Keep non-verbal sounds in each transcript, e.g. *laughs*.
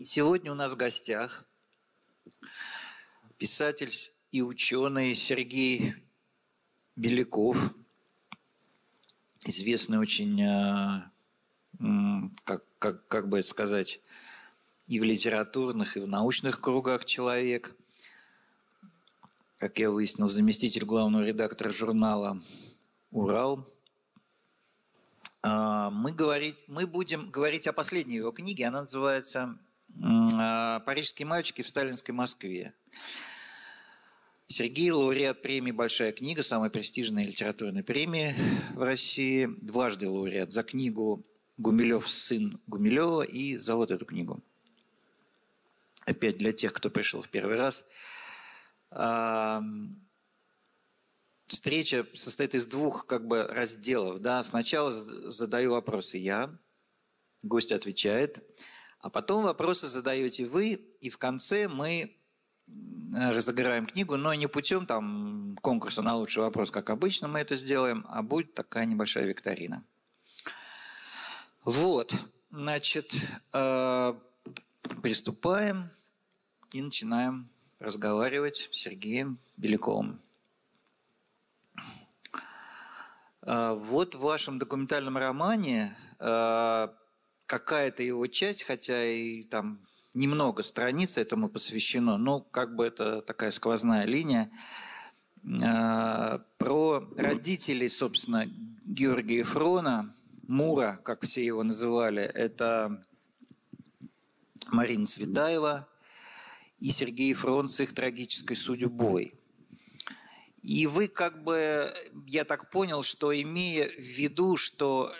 И сегодня у нас в гостях писатель и ученый Сергей Беляков, известный очень, э, как, как, как бы это сказать, и в литературных, и в научных кругах человек. Как я выяснил, заместитель главного редактора журнала «Урал». А, мы, говорить, мы будем говорить о последней его книге. Она называется «Парижские мальчики в сталинской Москве». Сергей – лауреат премии «Большая книга», самой престижной литературной премии в России. Дважды лауреат за книгу «Гумилев сын Гумилева» и за вот эту книгу. Опять для тех, кто пришел в первый раз. Встреча состоит из двух как бы разделов. Да? Сначала задаю вопросы я, гость отвечает, а потом вопросы задаете вы, и в конце мы Э, разыграем книгу, но не путем там конкурса на лучший вопрос, как обычно мы это сделаем, а будет такая небольшая викторина. Вот, значит, э, приступаем и начинаем разговаривать с Сергеем Беляковым. Э, вот в вашем документальном романе э, какая-то его часть, хотя и там немного страниц этому посвящено, но как бы это такая сквозная линия, а, про родителей, собственно, Георгия Фрона, Мура, как все его называли, это Марина Цветаева и Сергей Фрон с их трагической судьбой. И вы как бы, я так понял, что имея в виду, что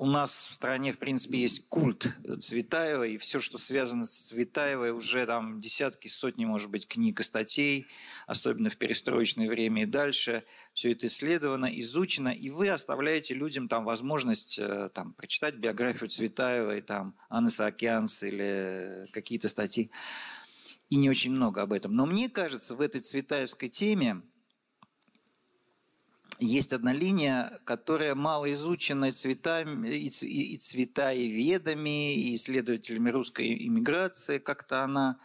у нас в стране, в принципе, есть культ Цветаева, и все, что связано с Цветаевой, уже там десятки, сотни, может быть, книг и статей, особенно в перестроечное время и дальше. Все это исследовано, изучено, и вы оставляете людям там возможность э, там, прочитать биографию Цветаевой, там, Анны Саакянс или какие-то статьи. И не очень много об этом. Но мне кажется, в этой цветаевской теме есть одна линия, которая мало изучена цветами, и, и, цвета, и ведами, и исследователями русской иммиграции. Как-то она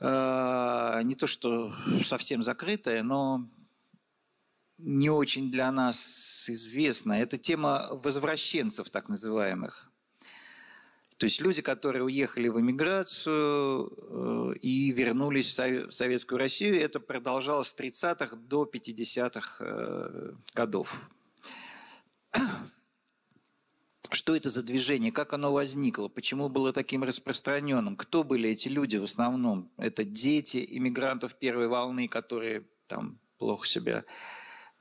э, не то что совсем закрытая, но не очень для нас известна. Это тема возвращенцев, так называемых. То есть люди, которые уехали в эмиграцию э, и вернулись в Советскую Россию, это продолжалось с 30-х до 50-х э, годов. *clears throat* Что это за движение? Как оно возникло? Почему было таким распространенным? Кто были эти люди в основном? Это дети иммигрантов первой волны, которые там плохо себя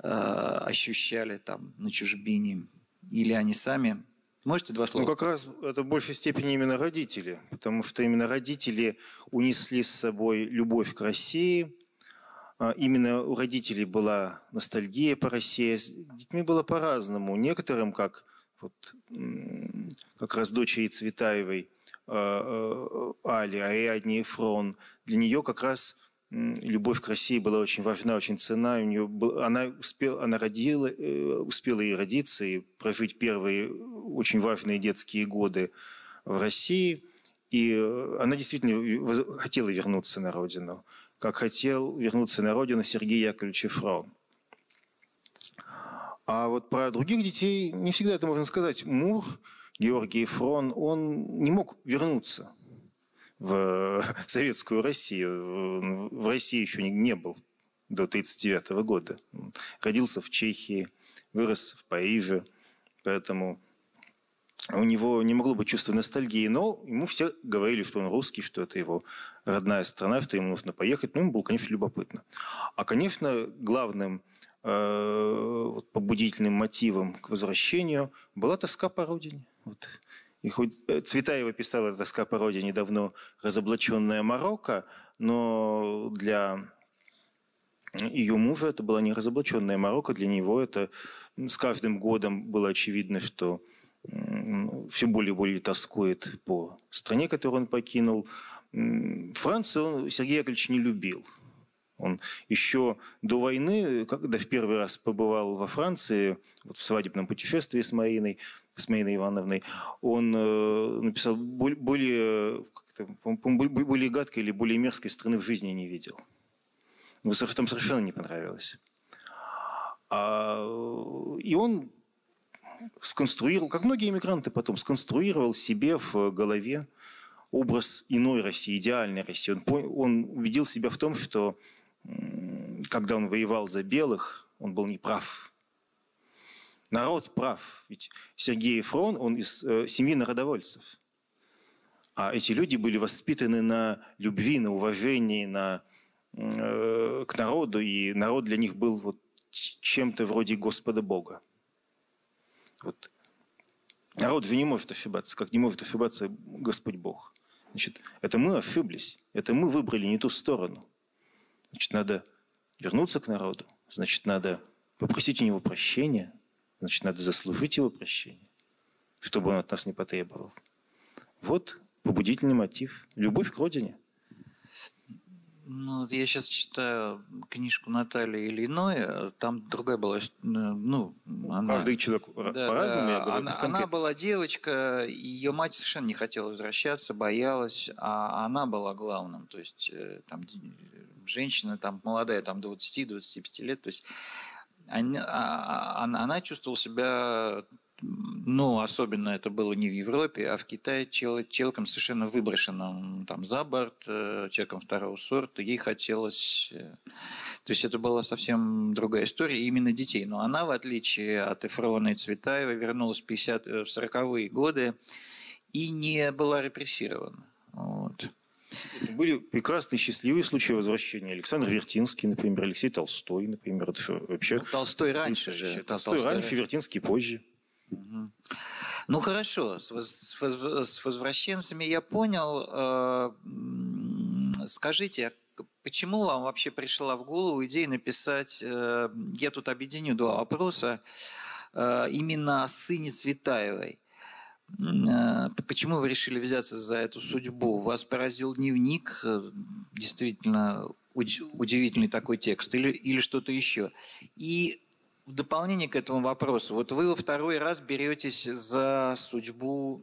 э, ощущали там на чужбине, или они сами Можете два слова? Ну, как раз это в большей степени именно родители, потому что именно родители унесли с собой любовь к России, а, Именно у родителей была ностальгия по России. С детьми было по-разному. Некоторым, как, вот, как раз дочери Цветаевой, а, а, Али, Ариадне Фрон, для нее как раз любовь к России была очень важна, очень цена. У нее был, она, успела, она родила, э, успела и родиться, и прожить первые очень важные детские годы в России. И э, она действительно хотела вернуться на родину, как хотел вернуться на родину Сергей Яковлевич Фрон. А вот про других детей не всегда это можно сказать. Мур, Георгий Фрон, он не мог вернуться – *laughs* в советскую Россию. В России еще не был до 1939 года. Родился в Чехии, вырос в Париже, поэтому у него не могло быть чувства ностальгии, но ему все говорили, что он русский, что это его родная страна, что ему нужно поехать. Ну, ему было, конечно, любопытно. А, конечно, главным э, побудительным мотивом к возвращению была тоска по родине. Вот и хоть э, Цветаева писала «Тоска по родине» давно разоблаченная Марокко, но для ее мужа это была не разоблаченная Марокко, для него это с каждым годом было очевидно, что все более и более тоскует по стране, которую он покинул. Францию он, Сергей Яковлевич не любил. Он еще до войны, когда в первый раз побывал во Франции, вот в свадебном путешествии с Мариной, с Мейной Ивановной, он э, написал более, более гадкой или более мерзкой страны в жизни не видел. Ему там совершенно не понравилось. А, и он сконструировал, как многие иммигранты потом, сконструировал себе в голове образ иной России, идеальной России. Он, он убедил себя в том, что когда он воевал за белых, он был неправ. Народ прав. Ведь Сергей Фрон, он из э, семьи народовольцев. А эти люди были воспитаны на любви, на уважении, на, э, к народу, и народ для них был вот чем-то вроде Господа Бога. Вот. Народ же не может ошибаться, как не может ошибаться Господь Бог. Значит, это мы ошиблись, это мы выбрали не ту сторону. Значит, надо вернуться к народу, значит, надо попросить у него прощения, значит, надо заслужить его прощение, чтобы он от нас не потребовал. Вот побудительный мотив. Любовь к родине – ну, я сейчас читаю книжку Натальи Ильиной, там другая была, ну, она... Каждый человек да, по-разному, да, я говорю, она, она была девочка, ее мать совершенно не хотела возвращаться, боялась, а она была главным, то есть э, там женщина там молодая, там 20-25 лет, то есть она, а, она, она чувствовала себя ну, особенно это было не в Европе, а в Китае чел, человеком совершенно выброшенным там за борт, э, человеком второго сорта, ей хотелось... Э, то есть это была совсем другая история, именно детей. Но она, в отличие от Эфрона и Цветаева, вернулась в, 50, э, в 40-е годы и не была репрессирована. Вот. Были прекрасные, счастливые случаи возвращения. Александр Вертинский, например, Алексей Толстой, например. Это вообще... Ну, Толстой раньше же. Толстой, Толстой раньше, Вертинский позже. Ну хорошо, с, с возвращенцами я понял. Э, скажите, а почему вам вообще пришла в голову идея написать, э, я тут объединю два вопроса, э, именно о сыне Светаевой? Почему вы решили взяться за эту судьбу? Вас поразил дневник, действительно удивительный такой текст, или, или что-то еще? И в дополнение к этому вопросу, вот вы во второй раз беретесь за судьбу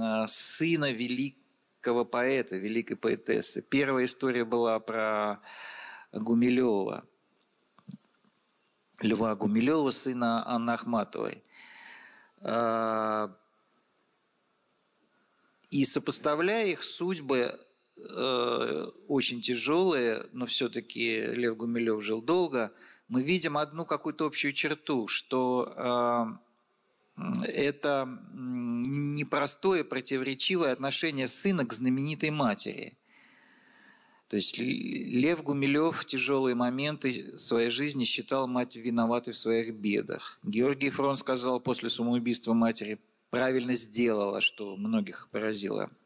а, сына великого поэта, великой поэтессы. Первая история была про Гумилева, Льва Гумилева, сына Анны Ахматовой. И сопоставляя их судьбы, э, очень тяжелые, но все-таки Лев Гумилев жил долго – мы видим одну какую-то общую черту, что э, это непростое, противоречивое отношение сына к знаменитой матери. То есть Лев Гумилев в тяжелые моменты своей жизни считал мать виноватой в своих бедах. Георгий Фрон сказал после самоубийства матери, правильно сделала, что многих поразило –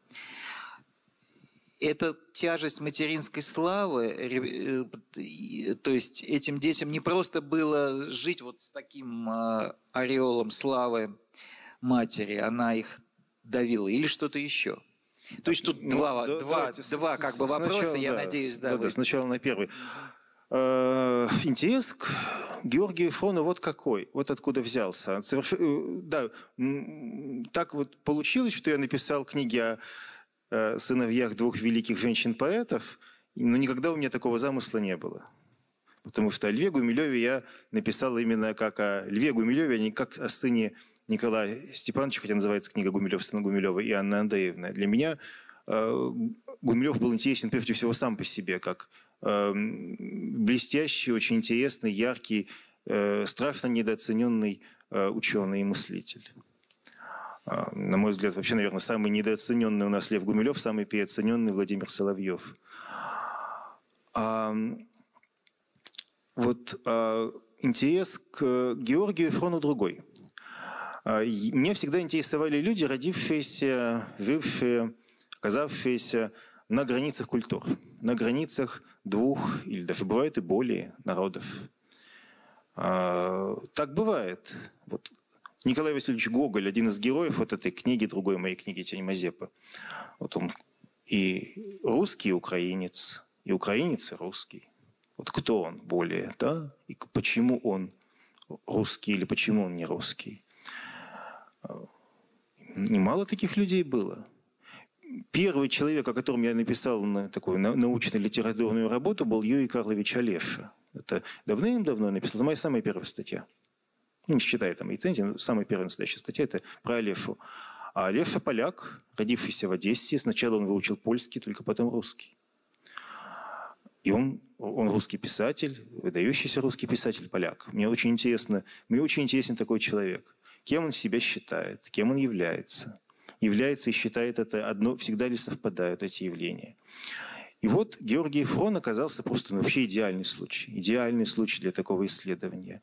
эта тяжесть материнской славы, э, то есть этим детям не просто было жить вот с таким а, ореолом славы матери, она их давила, или что-то еще. То есть тут ну, два, да, два, два как бы вопроса, сначала, я да, надеюсь, да. Да, вы... да, сначала на первый. Э, интерес к Георгию Фрону вот какой, вот откуда взялся. Соверш... Э, да, так вот получилось, что я написал книги о Э, сыновьях двух великих женщин-поэтов, но никогда у меня такого замысла не было. Потому что о Льве Гумилеве я написал именно как о Льве Гумилеве, а не как о сыне Николая Степановича, хотя называется книга «Гумилев, сын Гумилева» и Анна Андреевна. Для меня Гумилев был интересен прежде всего сам по себе, как блестящий, очень интересный, яркий, э, страшно недооцененный э, ученый и мыслитель. А, на мой взгляд, вообще, наверное, самый недооцененный у нас Лев Гумилев, самый переоцененный Владимир Соловьев. А, вот а, интерес к Георгию Фрону другой. Меня всегда интересовали люди, родившиеся, жившие, оказавшиеся на границах культур, на границах двух или даже бывает и более народов. А, так бывает. Вот Николай Васильевич Гоголь, один из героев вот этой книги, другой моей книги «Тень Мазепы». Вот он и русский, и украинец, и украинец, и русский. Вот кто он более, да? И почему он русский или почему он не русский? Немало таких людей было. Первый человек, о котором я написал на такую научно-литературную работу, был Юрий Карлович Олеша. Это давным-давно я написал. Это моя самая первая статья. Ну, не считая там рецензии, самая первая настоящая статья – это про Олешу. А Олеша поляк, родившийся в Одессе. Сначала он выучил польский, только потом русский. И он, он русский писатель, выдающийся русский писатель-поляк. Мне очень интересно, мне очень интересен такой человек. Кем он себя считает, кем он является. Является и считает это одно, всегда ли совпадают эти явления. И вот Георгий Фрон оказался просто ну, вообще идеальный случай. Идеальный случай для такого исследования.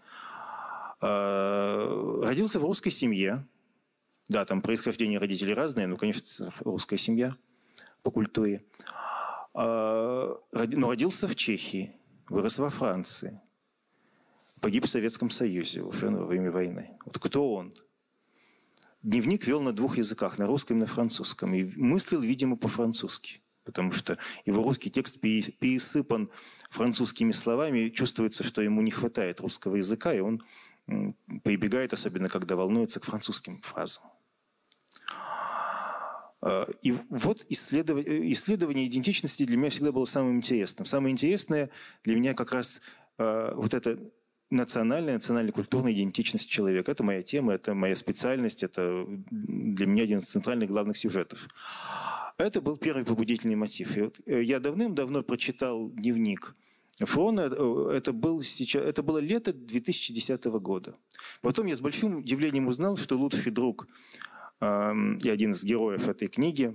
А, родился в русской семье. Да, там происхождение родителей разное, но, конечно, русская семья по культуре. А, но родился в Чехии, вырос во Франции, погиб в Советском Союзе во время войны. Вот кто он? Дневник вел на двух языках, на русском и на французском. И мыслил, видимо, по-французски. Потому что его русский текст пересыпан французскими словами. Чувствуется, что ему не хватает русского языка, и он прибегает, особенно когда волнуется, к французским фразам. А, и вот исследование, исследование идентичности для меня всегда было самым интересным. Самое интересное для меня как раз а, вот это национальная, национально-культурная идентичность человека. Это моя тема, это моя специальность, это для меня один из центральных главных сюжетов. Это был первый побудительный мотив. И вот э, я давным-давно прочитал дневник Фрона, э, это, был сейчас, это было лето 2010 года. Потом я с большим удивлением узнал, что лучший друг и один из героев этой книги,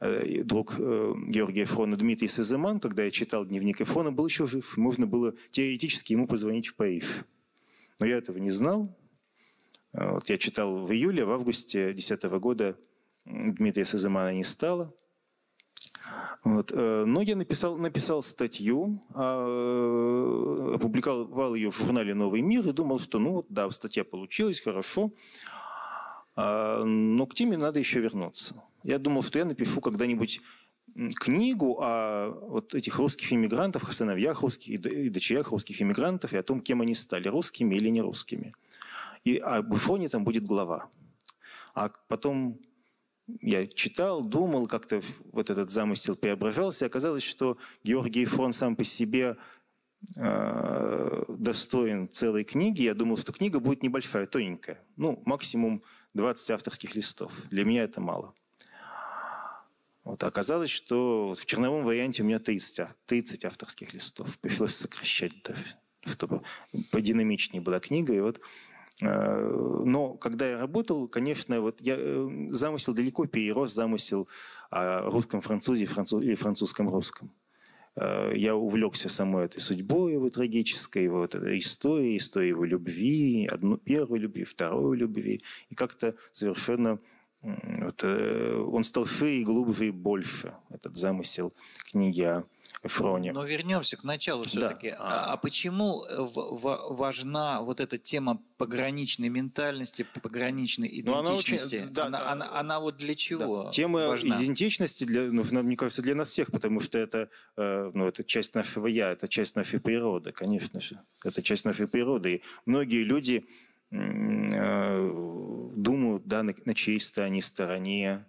друг э, Георгия Фрона Дмитрий Сазыман, когда я читал дневник Эфрона, был еще жив. Можно было теоретически ему позвонить в Париж. Но я этого не знал. Э, вот я читал в июле, в августе 2010 года Дмитрия Сазымана не стало. Вот. Но я написал, написал статью, а, опубликовал ее в журнале «Новый мир» и думал, что ну вот да, статья получилась, хорошо. А, но к теме надо еще вернуться. Я думал, что я напишу когда-нибудь книгу о вот этих русских иммигрантах, о сыновьях русских и дочерях русских иммигрантов, и о том, кем они стали, русскими или не русскими. И об Ифоне там будет глава. А потом я читал, думал, как-то вот этот замысел преображался, и оказалось, что Георгий Фрон сам по себе э, достоин целой книги. Я думал, что книга будет небольшая, тоненькая. Ну, максимум 20 авторских листов. Для меня это мало. Вот, оказалось, что в черновом варианте у меня 30, 30 авторских листов. Пришлось сокращать даже, чтобы подинамичнее была книга. И вот, э, но когда я работал, конечно, вот я, э, замысел далеко перерос замысел о русском французе француз, или французском русском. Э, я увлекся самой этой судьбой его трагической, его вот историей, историей его любви, одну, первой любви, второй любви. И как-то совершенно вот, э, он стал шире, глубже и больше, этот замысел книги о Фроне. Но вернемся к началу все-таки. Да. А, а почему важна вот эта тема пограничной ментальности, пограничной идентичности? Ну, она, очень, да, она, она, она вот для чего? Да. Тема важна? идентичности, для, ну, мне кажется, для нас всех, потому что это, э, ну, это часть нашего я, это часть нашей природы, конечно же. Это часть нашей природы. И многие люди думают, да, на, на чьей стороне, стороне,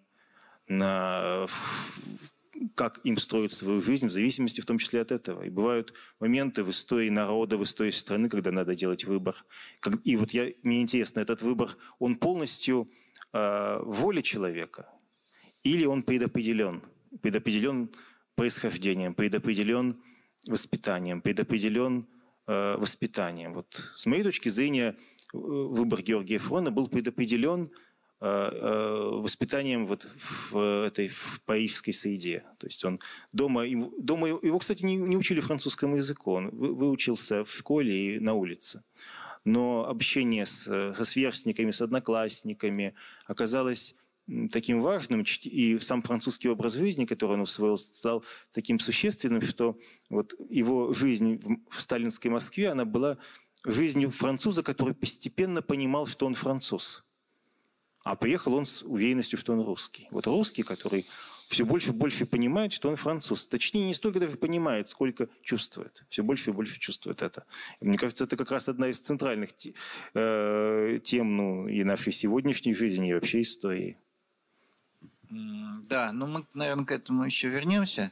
на как им строить свою жизнь, в зависимости в том числе от этого. И бывают моменты в истории народа, в истории страны, когда надо делать выбор. И вот я, мне интересно, этот выбор, он полностью э, воля человека или он предопределен? Предопределен происхождением, предопределен воспитанием, предопределен э, воспитанием. Вот с моей точки зрения, э, выбор Георгия Фрона был предопределен Э, э, воспитанием вот в этой в парижской среде. То есть он дома, дома его, кстати, не, не учили французскому языку, он выучился в школе и на улице. Но общение с, со сверстниками, с одноклассниками оказалось таким важным, и сам французский образ жизни, который он усвоил, стал таким существенным, что вот его жизнь в сталинской Москве, она была жизнью француза, который постепенно понимал, что он француз. А приехал он с уверенностью, что он русский. Вот русский, который все больше и больше понимает, что он француз. Точнее, не столько даже понимает, сколько чувствует. Все больше и больше чувствует это. И мне кажется, это как раз одна из центральных э, тем ну, и нашей сегодняшней жизни, и вообще истории. Да, ну мы, наверное, к этому еще вернемся.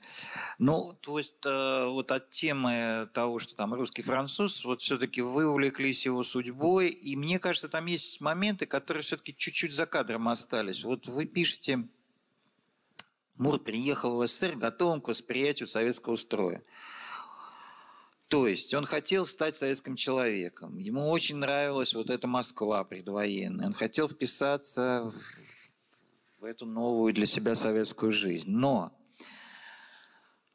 Ну, то есть э, вот от темы того, что там русский француз, вот все-таки вы увлеклись его судьбой, и мне кажется, там есть моменты, которые все-таки чуть-чуть за кадром остались. Вот вы пишете, Мур приехал в СССР готовым к восприятию советского строя. То есть он хотел стать советским человеком. Ему очень нравилась вот эта Москва предвоенная. Он хотел вписаться в эту новую для себя советскую жизнь. Но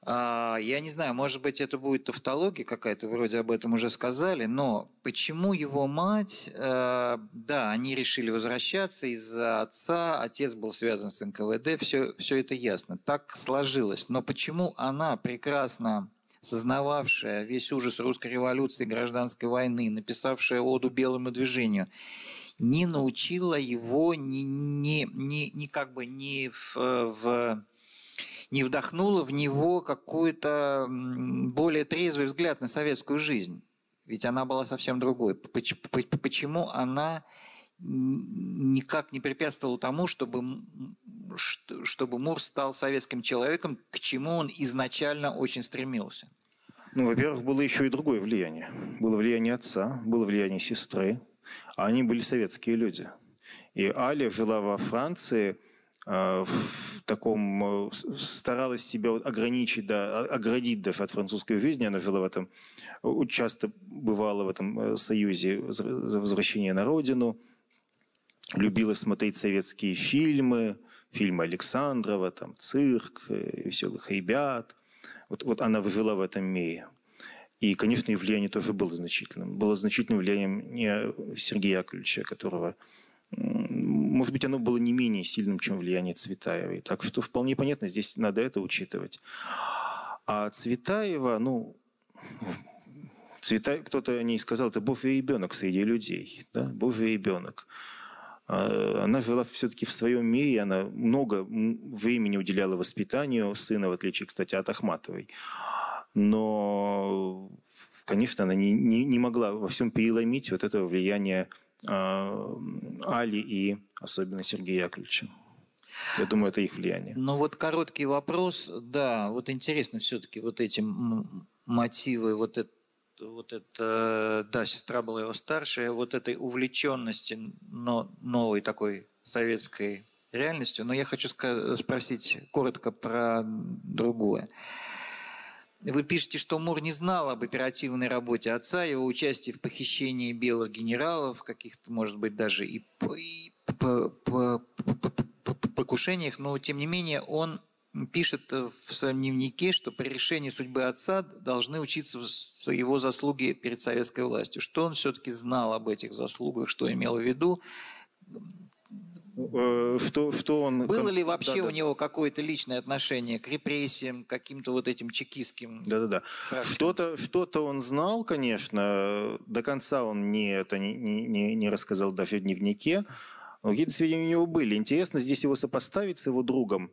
а, я не знаю, может быть, это будет тавтология какая-то, вроде об этом уже сказали, но почему его мать, э, да, они решили возвращаться из-за отца, отец был связан с НКВД, все, все это ясно, так сложилось. Но почему она прекрасно сознававшая весь ужас русской революции, гражданской войны, написавшая оду белому движению, не научила его, не, не, не, не как бы не в, в не вдохнула в него какой-то более трезвый взгляд на советскую жизнь. Ведь она была совсем другой. Почему она никак не препятствовала тому, чтобы, чтобы Мур стал советским человеком, к чему он изначально очень стремился? Ну, во-первых, было еще и другое влияние. Было влияние отца, было влияние сестры, а они были советские люди. И Аля жила во Франции – а, в таком э, старалась себя ограничить, да, оградить даже от французской жизни. Она жила в этом, часто бывала в этом э, союзе за возвращение на родину, любила смотреть советские фильмы, фильмы Александрова, там «Цирк», э, «Веселых ребят». Вот, вот она жила в этом мире. И, конечно, и влияние тоже было значительным. Было значительным влиянием не Сергея Яковлевича, которого может быть, оно было не менее сильным, чем влияние Цветаевой. Так что вполне понятно, здесь надо это учитывать. А Цветаева, ну, Цвета... кто-то о ней сказал, это божий ребенок среди людей. Да? Божий ребенок. А, она жила все-таки в своем мире, она много времени уделяла воспитанию сына, в отличие, кстати, от Ахматовой. Но, конечно, она не, не, не могла во всем переломить вот этого влияния а, Али и особенно Сергея Яковлевича. Я думаю, это их влияние. Ну вот короткий вопрос. Да, вот интересно все-таки вот эти мотивы, вот это вот это, да, сестра была его старшая, вот этой увлеченности но, новой такой советской реальностью. Но я хочу спросить коротко про другое. Вы пишете, что Мур не знал об оперативной работе отца, его участии в похищении белых генералов, каких-то, может быть, даже и, покушениях, но тем не менее он пишет в своем дневнике, что при решении судьбы отца должны учиться его заслуги перед советской властью. Что он все-таки знал об этих заслугах, что имел в виду, Э, что, что он... Было ли вообще да, у да. него какое-то личное отношение к репрессиям, к каким-то вот этим чекистским... Да-да-да. Что-то, что-то он знал, конечно. До конца он не, это не, не, не рассказал даже в дневнике. Но какие-то сведения у него были. Интересно здесь его сопоставить с его другом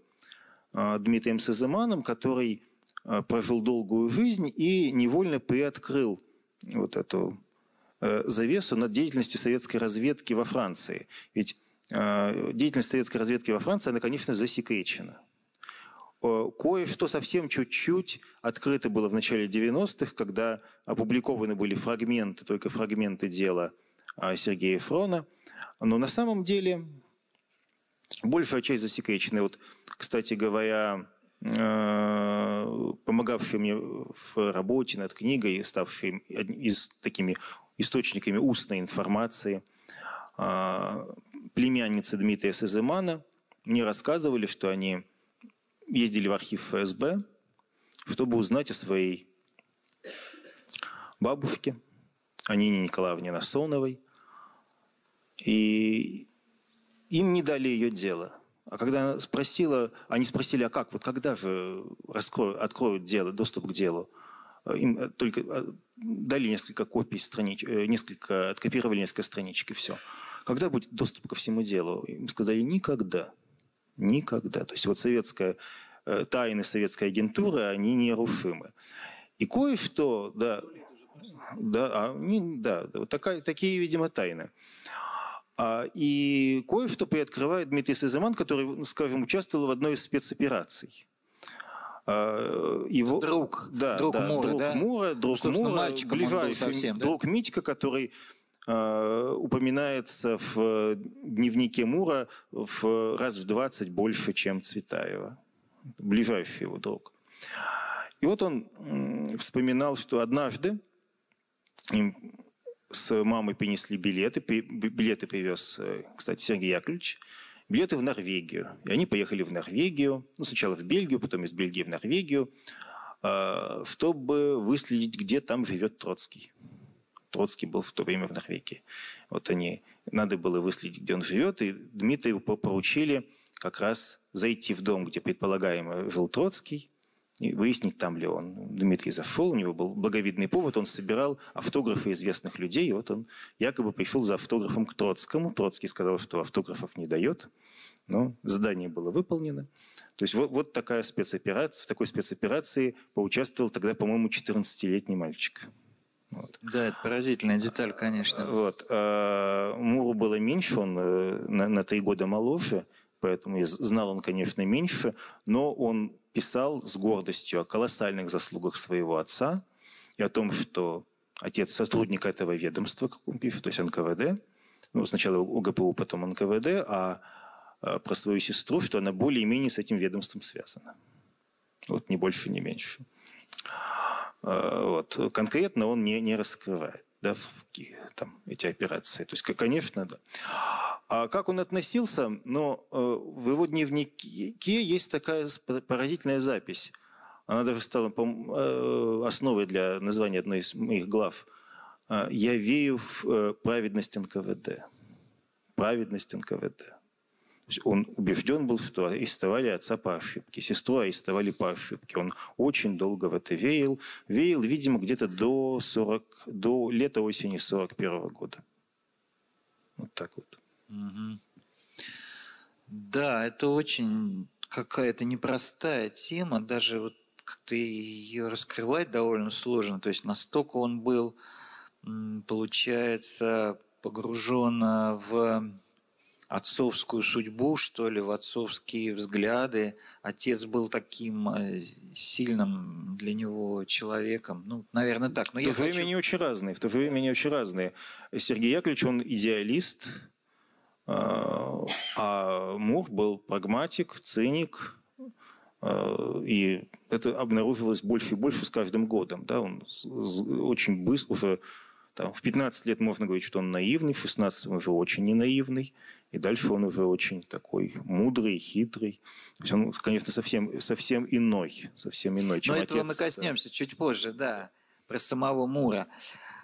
э, Дмитрием Сазыманом, который э, прожил долгую жизнь и невольно приоткрыл вот эту завесу над деятельностью советской разведки во Франции. Ведь Э, деятельность советской разведки во Франции, она, конечно, засекречена. Кое-что совсем чуть-чуть открыто было в начале 90-х, когда опубликованы были фрагменты, только фрагменты дела а, Сергея Фрона. Но на самом деле большая часть засекречена. Вот, кстати говоря, э, помогавший мне в работе над книгой, ставший из такими источниками устной информации – а, племянницы Дмитрия Сазымана мне рассказывали, что они ездили в архив ФСБ, чтобы узнать о своей бабушке, о Нине Николаевне Насоновой. И им не дали ее дело. А когда она спросила, они спросили, а как, вот когда же раскроют, откроют дело, доступ к делу, им только а, дали несколько копий страничек, э, несколько, откопировали несколько страничек и все. Когда будет доступ ко всему делу? Им сказали, никогда. Никогда. То есть вот советская, э, тайны советской агентуры, они нерушимы. И кое-что, да, да, а, не, да, вот такая, такие, видимо, тайны. А, и кое-что приоткрывает Дмитрий Сазыман, который, скажем, участвовал в одной из спецопераций. А, его, друг, да, друг да, Мура, друг да? Мура, друг ну, Мура, ближайший совсем, да? друг Митька, который упоминается в дневнике Мура в раз в 20 больше, чем Цветаева. Ближайший его друг. И вот он вспоминал, что однажды им с мамой принесли билеты. Билеты привез, э, кстати, Сергей Яковлевич. Билеты в Норвегию. И они поехали в Норвегию. Ну, сначала в Бельгию, потом из Бельгии в Норвегию, чтобы выследить, где там живет Троцкий. Троцкий был в то время в Норвегии. Вот они, надо было выследить, где он живет, и Дмитрию поручили как раз зайти в дом, где предполагаемо жил Троцкий, и выяснить, там ли он. Дмитрий зашел, у него был благовидный повод, он собирал автографы известных людей, и вот он якобы пришел за автографом к Троцкому. Троцкий сказал, что автографов не дает, но задание было выполнено. То есть вот, вот такая спецоперация, в такой спецоперации поучаствовал тогда, по-моему, 14-летний мальчик. Вот. Да, это поразительная деталь, конечно. Вот. А Муру было меньше, он э, на, на три года моложе, поэтому знал он, конечно, меньше, но он писал с гордостью о колоссальных заслугах своего отца и о том, что отец сотрудник этого ведомства, как он пишет, то есть НКВД, ну, сначала УГПУ, потом НКВД, а, а про свою сестру, что она более-менее с этим ведомством связана. Вот ни больше, ни меньше. А, вот. Конкретно он не, не раскрывает да, там, эти операции. То есть, конечно, да. А как он относился? Но э, в его дневнике есть такая поразительная запись. Она даже стала э, основой для названия одной из моих глав. «Я верю в э, праведность НКВД». Праведность НКВД. Он убежден был, что арестовали отца по ошибке, сестру арестовали по ошибке. Он очень долго в это верил. Верил, видимо, где-то до, 40, до лета-осени 41 года. Вот так вот. Угу. Да, это очень какая-то непростая тема, даже вот как-то ее раскрывать довольно сложно. То есть настолько он был, получается, погружен в отцовскую судьбу, что ли, в отцовские взгляды. Отец был таким э, сильным для него человеком. Ну, наверное, так. Но в то же время хочу... они очень разные. В то же время они очень разные. Сергей Яковлевич, он идеалист, а, а Мур был прагматик, циник, а, и это обнаруживалось больше и больше с каждым годом. Да? Он очень быстро, уже там, в 15 лет можно говорить, что он наивный, в 16 он уже очень не наивный, и дальше он уже очень такой мудрый, хитрый. То есть он, конечно, совсем, совсем иной, совсем иной, чем Но отец. этого мы коснемся чуть позже, да, про самого Мура.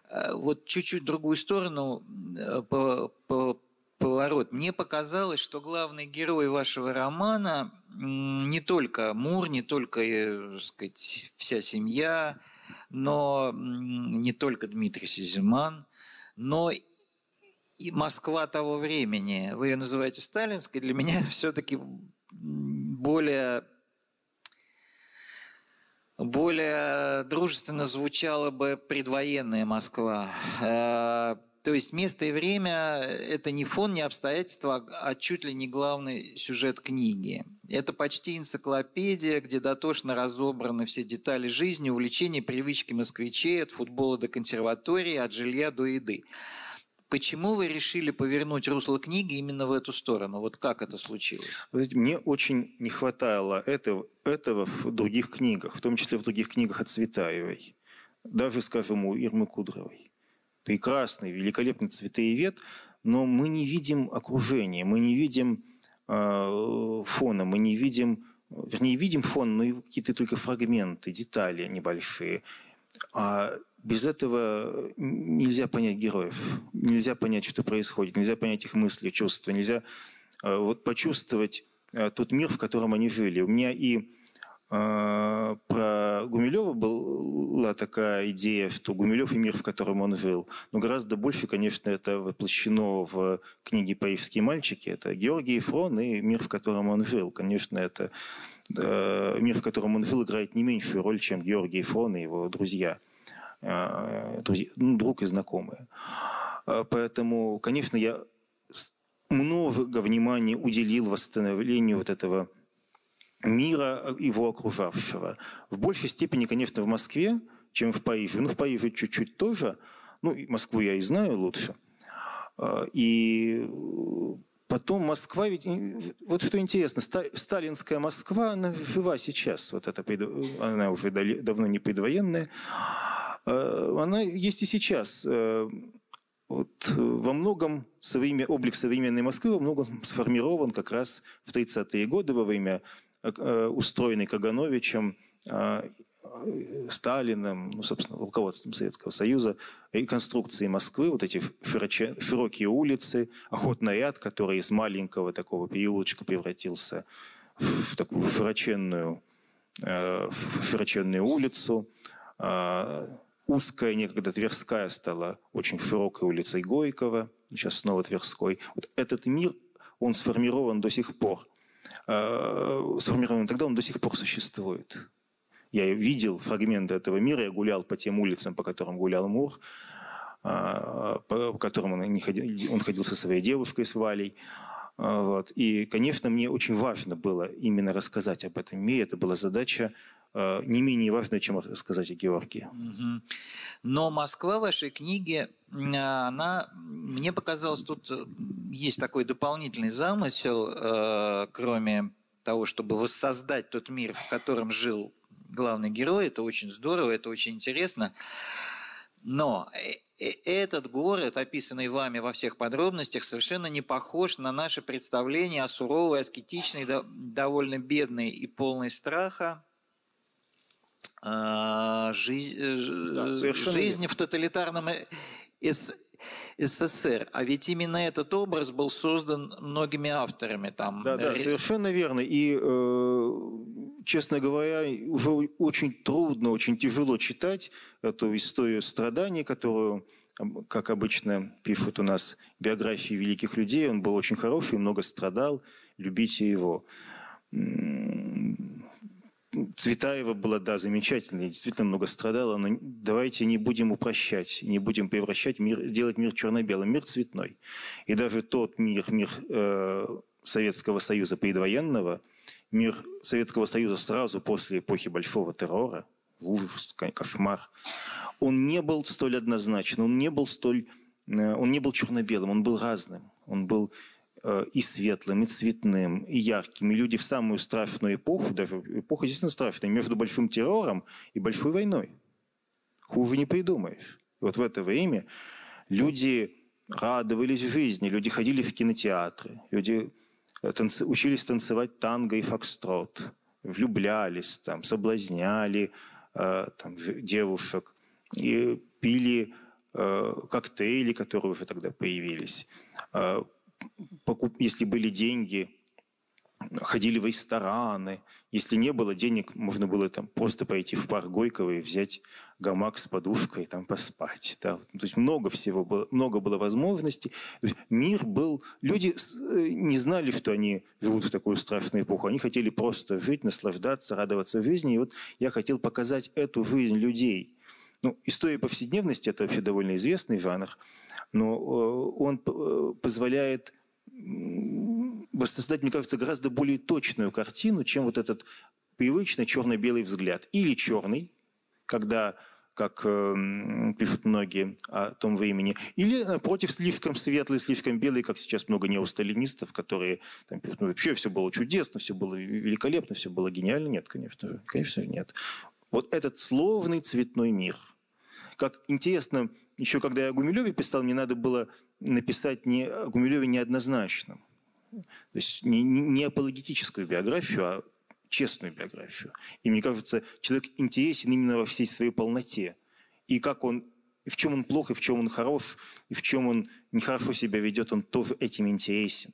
А, вот чуть-чуть другую сторону э, по, по поворот. Мне показалось, что главный герой вашего романа не только Мур, не только э, сказать, вся семья, но не только Дмитрий Сизиман, но и Москва того времени. Вы ее называете сталинской, для меня *laughs* все-таки более более дружественно звучала бы предвоенная Москва. То есть место и время – это не фон, не обстоятельства, а чуть ли не главный сюжет книги. Это почти энциклопедия, где дотошно разобраны все детали жизни, увлечения, привычки москвичей от футбола до консерватории, от жилья до еды. Почему вы решили повернуть русло книги именно в эту сторону? Вот как это случилось? Мне очень не хватало этого, этого в других книгах, в том числе в других книгах от Цветаевой. Даже, скажем, у Ирмы Кудровой прекрасный, великолепный цветоевед, но мы не видим окружения, мы не видим э, фона, мы не видим, вернее, видим фон, но какие-то только фрагменты, детали небольшие. А без этого нельзя понять героев, нельзя понять, что происходит, нельзя понять их мысли, чувства, нельзя э, вот почувствовать э, тот мир, в котором они жили. У меня и про Гумилева была такая идея, что Гумилев и мир, в котором он жил. Но гораздо больше, конечно, это воплощено в книге «Парижские мальчики». Это Георгий Фрон и мир, в котором он жил. Конечно, это мир, в котором он жил, играет не меньшую роль, чем Георгий Фрон и его друзья. А, друзья ну, друг и знакомые. А, поэтому, конечно, я много внимания уделил восстановлению вот этого мира его окружавшего. В большей степени, конечно, в Москве, чем в Париже. Ну, в Париже чуть-чуть тоже. Ну, Москву я и знаю лучше. А, и потом Москва, ведь вот что интересно, сталинская Москва, она жива сейчас, вот это, она уже давно не предвоенная, а, она есть и сейчас. Э, вот во многом современ... облик современной Москвы во многом сформирован как раз в 30-е годы во время э, устроенной Кагановичем а, Сталиным, ну, собственно, руководством Советского Союза, реконструкции Москвы, вот эти широкие улицы, охотный ряд, который из маленького такого переулочка превратился в такую широченную, э, широченную улицу. А, узкая некогда Тверская стала очень широкой улицей Горького, сейчас снова Тверской. Вот этот мир, он сформирован до сих пор. Сформирован тогда, он до сих пор существует. Я видел фрагменты этого мира, я гулял по тем улицам, по которым гулял Мур, а, по которым он, ходил, он ходил со своей девушкой, с Валей. А, вот. И, конечно, мне очень важно было именно рассказать об этом мире. Это была задача не менее важная, чем рассказать о Георгии. Но Москва в вашей книге, она, мне показалось, тут есть такой дополнительный замысел, э, кроме того, чтобы воссоздать тот мир, в котором жил главный герой, это очень здорово, это очень интересно. Но э, э, этот город, описанный вами во всех подробностях, совершенно не похож на наше представление о суровой, аскетичной, довольно бедной и полной страха жизнь, э, да, жизни в тоталитарном СССР. А ведь именно этот образ был создан многими авторами. Там... Да, да, совершенно верно. И честно говоря, уже очень трудно, очень тяжело читать эту историю страданий, которую, как обычно пишут у нас биографии великих людей, он был очень хороший, много страдал, любите его. Цветаева была, да, замечательная, действительно много страдала, но давайте не будем упрощать, не будем превращать мир, сделать мир черно-белым, мир цветной. И даже тот мир, мир э, Советского Союза предвоенного – мир Советского Союза сразу после эпохи Большого террора, ужас, кошмар, он не был столь однозначен, он не был столь, э, он не был черно-белым, он был разным, он был и светлым, и цветным, и ярким. И люди в самую страшную эпоху, даже эпоха действительно страшная, между большим террором и большой войной. Хуже не придумаешь. И вот в это время люди радовались жизни, люди ходили в кинотеатры, люди танцы, учились танцевать танго и фокстрот, влюблялись, там, соблазняли э, там, девушек и пили э, коктейли, которые уже тогда появились. Э, покуп, если были деньги, ходили в рестораны. Если не было денег, можно было там просто пойти в парк Горького и взять гамак с подушкой и там поспать. Да. То есть много всего было, много было возможностей. Мир был... Люди э, не знали, что они живут в такую страшную эпоху. Они хотели просто жить, наслаждаться, радоваться жизни. И вот я хотел показать эту жизнь людей. Ну, история повседневности – это вообще довольно известный жанр, но э, он э, позволяет воссоздать, мне кажется, гораздо более точную картину, чем вот этот привычный черно-белый взгляд. Или черный, когда как э, пишут многие о том времени, или напротив слишком светлый, слишком белый, как сейчас много неосталинистов, которые там пишут, ну вообще все было чудесно, все было великолепно, все было гениально. Нет, конечно же, конечно же нет. Вот этот словный цветной мир. Как интересно, еще когда я о Гумилеве писал, мне надо было написать не о Гумилеве неоднозначном. То есть не, не апологетическую биографию, а честную биографию. И мне кажется, человек интересен именно во всей своей полноте. И как он, и в чем он плох, и в чем он хорош, и в чем он нехорошо себя ведет, он тоже этим интересен.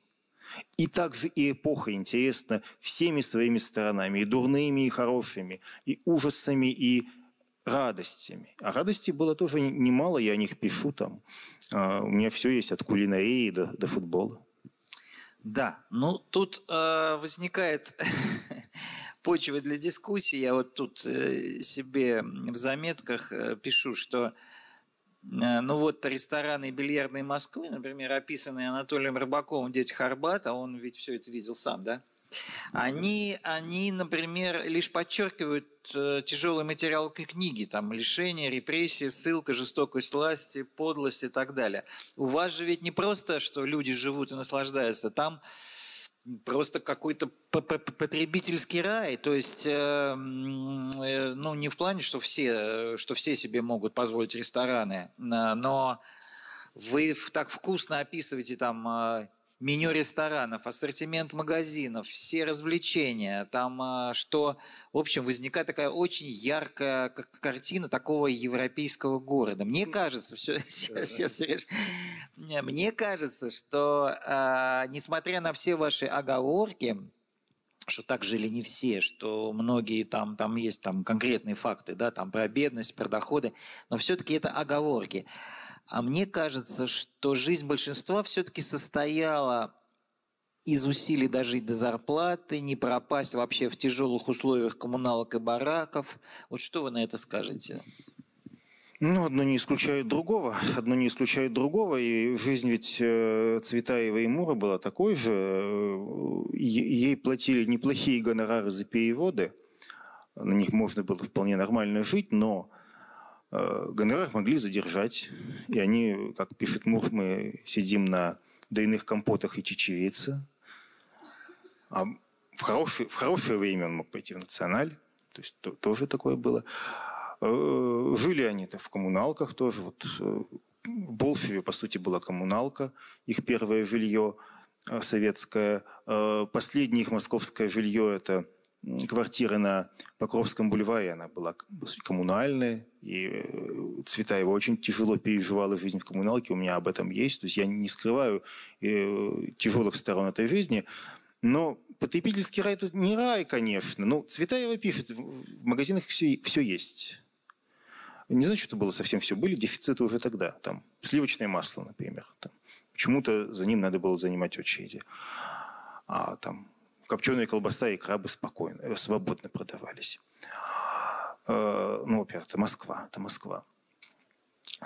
И также и эпоха интересна всеми своими сторонами, и дурными, и хорошими, и ужасами, и радостями. А радостей было тоже немало, я о них пишу там. А, у меня все есть от кулинарии до, до футбола. Да, ну тут э, возникает *laughs* почва для дискуссии. Я вот тут э, себе в заметках э, пишу, что Э, ну вот рестораны и бильярдные Москвы, например, описанные Анатолием Рыбаковым «Детях Арбата», он ведь все это видел сам, да? Они, они, например, лишь подчеркивают э, тяжелый материал книги, там лишение, репрессии, ссылка, жестокость власти, подлость и так далее. У вас же ведь не просто, что люди живут и наслаждаются, там просто какой-то потребительский рай, то есть, э, э, ну, не в плане, что все, что все себе могут позволить рестораны, но вы так вкусно описываете там э, меню ресторанов, ассортимент магазинов, все развлечения, там а, что, в общем, возникает такая очень яркая картина такого европейского города. Мне кажется, все, сейчас, сейчас, мне кажется, что а, несмотря на все ваши оговорки, что так жили не все, что многие там, там есть там конкретные факты, да, там про бедность, про доходы, но все-таки это оговорки. А мне кажется, что жизнь большинства все-таки состояла из усилий дожить до зарплаты, не пропасть вообще в тяжелых условиях коммуналок и бараков. Вот что вы на это скажете? Ну, одно не исключает другого. Одно не исключает другого. И жизнь ведь э, Цветаева и Мура была такой же. Э, ей платили неплохие гонорары за переводы. На них можно было вполне нормально жить, но Э, гонорар могли задержать, и они, как пишет Мур, мы сидим на дряных компотах и чечевице. А в хорошее, в хорошее время он мог пойти в националь, то есть то, тоже такое было. Э, жили они-то в коммуналках тоже. Вот э, в Болшеве, по сути, была коммуналка, их первое жилье советское. Последнее их московское жилье – это квартира на Покровском бульваре, она была коммунальная, и э, Цветаева очень тяжело переживала жизнь в коммуналке, у меня об этом есть, то есть я не скрываю э, тяжелых сторон этой жизни, но потребительский рай тут не рай, конечно, но Цветаева пишет, в магазинах все, все есть. Не значит, что было совсем все. Были дефициты уже тогда. Там сливочное масло, например. Там, почему-то за ним надо было занимать очереди. А там копченая колбаса и крабы спокойно, э, свободно продавались. Э, ну, во-первых, это Москва, это Москва.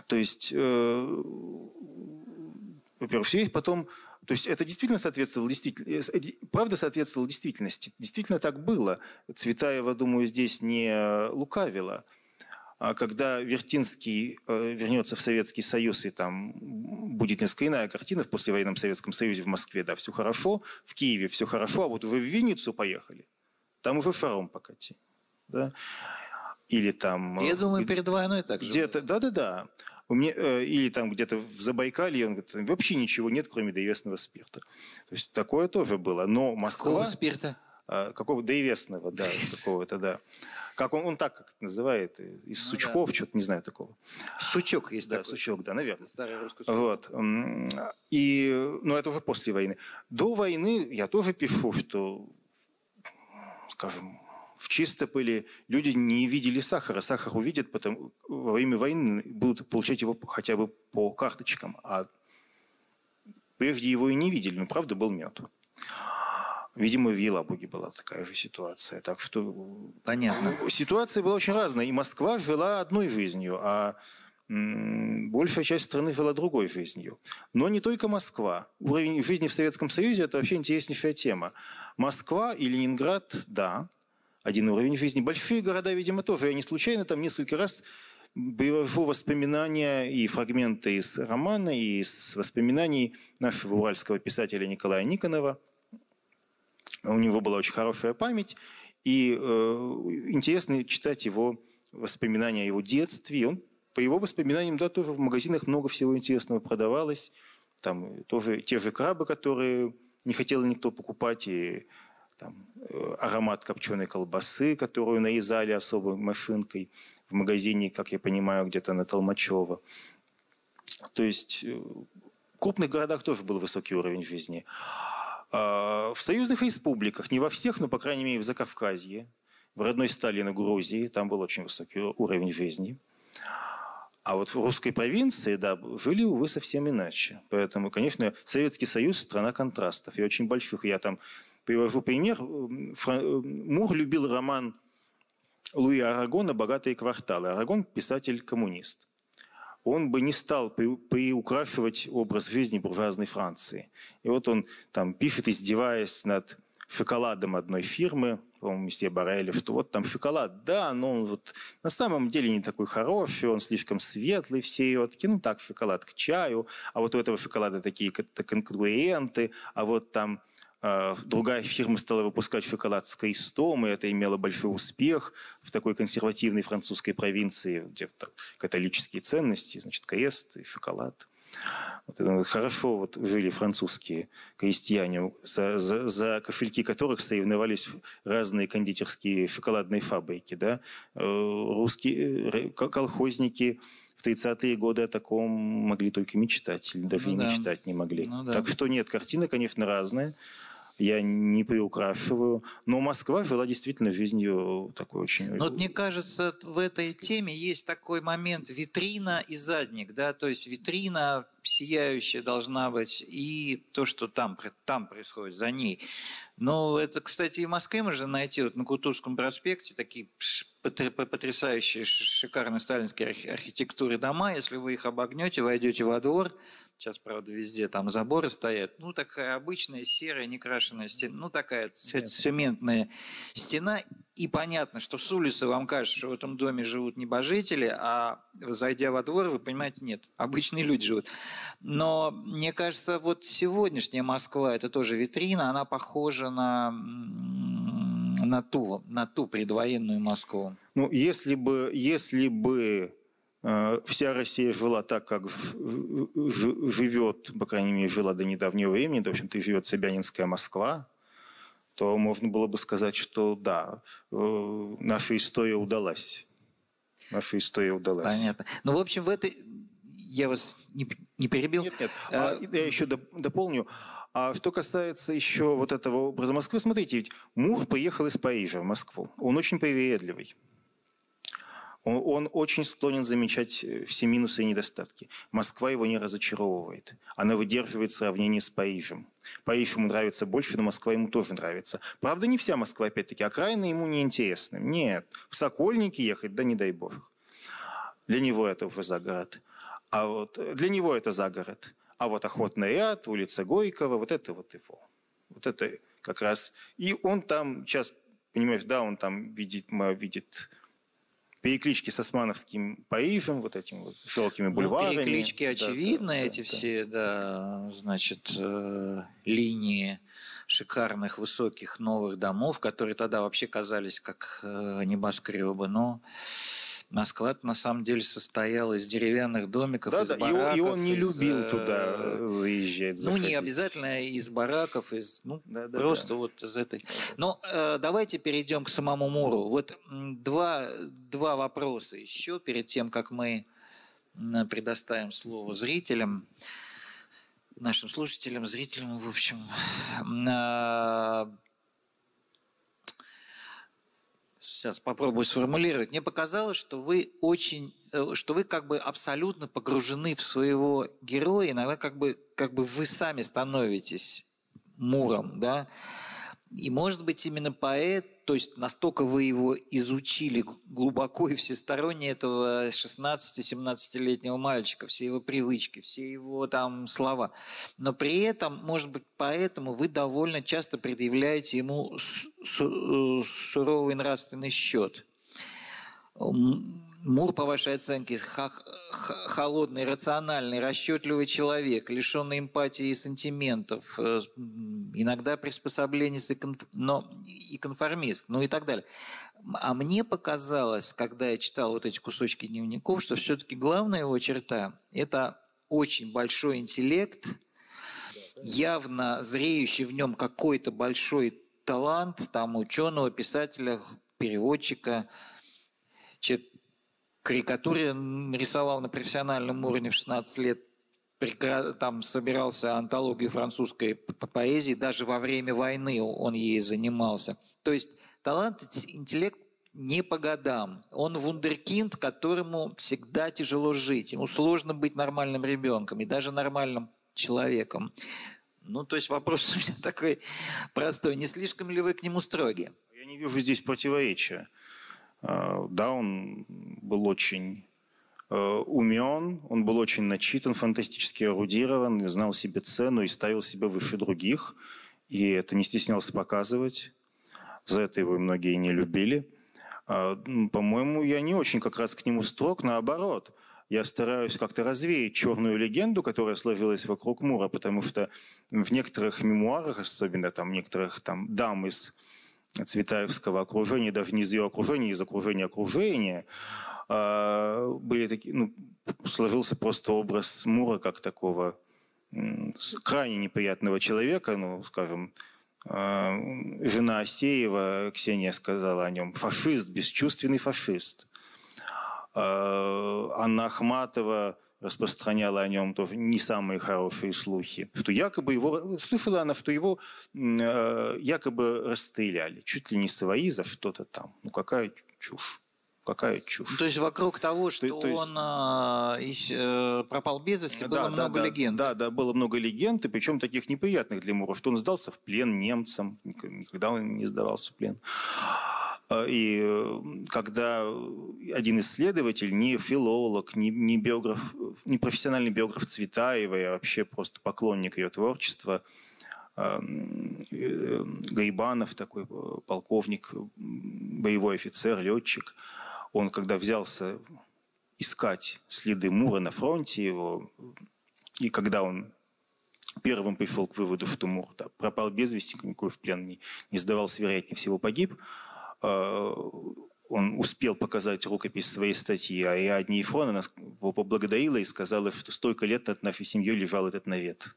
То есть, э, во-первых, все потом... То есть это действительно соответствовало действительности, правда соответствовало действительности. Действительно так было. Цветаева, думаю, здесь не лукавила. А когда Вертинский э, вернется в Советский Союз и там будет несколько иная картина в послевоенном Советском Союзе в Москве, да, все хорошо, в Киеве все хорошо, а вот вы в Винницу поехали, там уже шаром покати. Да? Или там... Я думаю, перед войной так же. Где-то, да-да-да. Э, или там где-то в Забайкалье, он говорит, вообще ничего нет, кроме доевестного спирта. То есть такое тоже было. Но Москва... Какого спирта? А, какого доевестного, да, *laughs* какого-то, да. Как он, он так как называет, из ну, сучков, да. что-то не знаю такого. Сучок есть да, такой. сучок, да, наверное. Старый русский Вот. И, ну, это уже после войны. До войны я тоже пишу, что, скажем, в Чистополе люди не видели сахара. Сахар увидят, потом во время войны будут получать его хотя бы по карточкам. А прежде его и не видели, но правда был мед. Видимо, в Елабуге была такая же ситуация. Так что Понятно. ситуация была очень разная. И Москва жила одной жизнью, а большая часть страны жила другой жизнью. Но не только Москва. Уровень жизни в Советском Союзе – это вообще интереснейшая тема. Москва и Ленинград – да, один уровень жизни. Большие города, видимо, тоже. Я не случайно там несколько раз привожу воспоминания и фрагменты из романа, и из воспоминаний нашего уральского писателя Николая Никонова – у него была очень хорошая память, и э, интересно читать его воспоминания о его детстве. Он, по его воспоминаниям, да, тоже в магазинах много всего интересного продавалось. Там тоже те же крабы, которые не хотел никто покупать, и там, э, аромат копченой колбасы, которую нарезали особой машинкой в магазине, как я понимаю, где-то на Толмачево. То есть э, в крупных городах тоже был высокий уровень жизни. А, в союзных республиках, не во всех, но, по крайней мере, в Закавказье, в родной Сталина Грузии, там был очень высокий уровень жизни. А вот в русской провинции, да, жили, увы, совсем иначе. Поэтому, конечно, Советский Союз – страна контрастов, и очень больших. Я там привожу пример. Мур любил роман Луи Арагона «Богатые кварталы». Арагон – писатель-коммунист. Он бы не стал приукрашивать образ жизни буржуазной Франции. И вот он там пишет, издеваясь над шоколадом одной фирмы, по-моему, месье Барелли, что вот там шоколад, да, но он вот на самом деле не такой хороший, он слишком светлый, все его такие, ну так, шоколад к чаю, а вот у этого шоколада такие конкуренты, а вот там другая фирма стала выпускать шоколад с крестом, и это имело большой успех в такой консервативной французской провинции, где католические ценности, значит, крест и шоколад. Вот, хорошо вот жили французские крестьяне, за, за, за кошельки которых соревновались разные кондитерские шоколадные фабрики. Да? Э, русские э, колхозники в 30-е годы о таком могли только мечтать, или даже ну, и да. мечтать не могли. Ну, да. Так что нет, картина, конечно, разная я не приукрашиваю. Но Москва жила действительно жизнью такой очень... Но вот мне кажется, в этой теме есть такой момент витрина и задник, да, то есть витрина сияющая должна быть и то, что там, там происходит за ней. Но это, кстати, и в Москве можно найти вот на Кутузском проспекте такие потрясающие, шикарные сталинские архитектуры дома. Если вы их обогнете, войдете во двор, Сейчас, правда, везде там заборы стоят. Ну, такая обычная серая некрашенная стена. Ну, такая цементная стена. И понятно, что с улицы вам кажется, что в этом доме живут небожители, а зайдя во двор, вы понимаете, нет, обычные люди живут. Но мне кажется, вот сегодняшняя Москва, это тоже витрина, она похожа на на ту, на ту предвоенную Москву. Ну, если бы, если бы вся Россия жила так, как живет, по крайней мере, жила до недавнего времени, в общем-то, живет Собянинская Москва, то можно было бы сказать, что да, э, наша история удалась. Наша история удалась. Понятно. Ну, в общем, в этой... Я вас не, не перебил. Нет, нет. А, а я еще дополню. А что касается еще вот этого образа Москвы, смотрите, ведь Мур поехал из Парижа в Москву. Он очень привередливый. Он, очень склонен замечать э, все минусы и недостатки. Москва его не разочаровывает. Она выдерживает сравнение с Парижем. Париж ему нравится больше, но Москва ему тоже нравится. Правда, не вся Москва, опять-таки. Окраины ему не интересны. Нет. В Сокольники ехать, да не дай бог. Для него это уже загород. А вот э, для него это загород. А вот Охотный ряд, улица Горького, вот это вот его. Вот это как раз. И он там сейчас, понимаешь, да, он там видит, видит переклички с Османовским Парижем, вот этими вот широкими ну, бульварами. Ну, переклички очевидны, да, эти да, все, да, значит, э, линии шикарных, высоких, новых домов, которые тогда вообще казались как э, небоскребы, но Москва на самом деле состояла из деревянных домиков, да, из да, бараков. И он не любил из, туда э, заезжать. Заходить. Ну, не обязательно из бараков, из, ну, да, да, просто да. вот из этой. Но э, давайте перейдем к самому Муру. Вот два, два вопроса еще перед тем, как мы предоставим слово зрителям нашим слушателям, зрителям, в общем. Сейчас попробую сформулировать. Мне показалось, что вы очень, э, что вы как бы абсолютно погружены в своего героя, иногда как бы, как бы вы сами становитесь Муром, да, и может быть именно поэт, то есть настолько вы его изучили глубоко и всесторонне этого 16-17-летнего мальчика, все его привычки, все его там слова. Но при этом, может быть, поэтому вы довольно часто предъявляете ему э, суровый нравственный счет. Мур, по вашей оценке, холодный, рациональный, расчетливый человек, лишенный эмпатии и сантиментов, э, иногда приспособленец, но и конформист, ну и так далее. А мне показалось, когда я читал вот эти кусочки дневников, что все-таки главная его черта – это очень большой интеллект, явно зреющий в нем какой-то большой талант, там ученого, писателя, переводчика, человек карикатуре рисовал на профессиональном уровне в 16 лет, там собирался антологию французской поэзии, даже во время войны он ей занимался. То есть талант, интеллект не по годам. Он вундеркинд, которому всегда тяжело жить. Ему сложно быть нормальным ребенком и даже нормальным человеком. Ну, то есть вопрос *laughs* у меня такой простой. Не слишком ли вы к нему строги? Я не вижу здесь противоречия. А, да, он был очень умен, он был очень начитан, фантастически эрудирован, знал себе цену и ставил себя выше других. И это не стеснялся показывать. За это его многие не любили. А, по-моему, я не очень как раз к нему строг, наоборот. Я стараюсь как-то развеять черную легенду, которая сложилась вокруг Мура, потому что в некоторых мемуарах, особенно там некоторых там дам из Цветаевского окружения, даже не из ее окружения, из окружения окружения, а, были такие, ну, сложился просто образ Мура как такого крайне неприятного человека, ну, скажем, а, жена Асеева, Ксения сказала о нем, фашист, бесчувственный фашист. А, Анна Ахматова распространяла о нем тоже не самые хорошие слухи, что якобы его, слышала она, что его а, якобы расстреляли, чуть ли не свои за что-то там. Ну какая чушь. Какая чушь. То есть вокруг того, что то, то есть... он а, э, пропал без вести, было да, много да, легенд. Да, да, было много легенд, и причем таких неприятных для Мура, что он сдался в плен немцам, никогда он не сдавался в плен. А, и э, когда один исследователь, не филолог, не, не биограф, не профессиональный биограф Цветаевой, а вообще просто поклонник ее творчества, э, Гайбанов такой полковник, боевой офицер, летчик – он, когда взялся искать следы Мура на фронте его, и когда он первым пришел к выводу, что Мур да, пропал без вести, никакой в плен не, не сдавался, вероятнее всего погиб, э, он успел показать рукопись своей статьи, а Иадне Ефрон она его поблагодарила и сказала, что столько лет над нашей семьей лежал этот навет.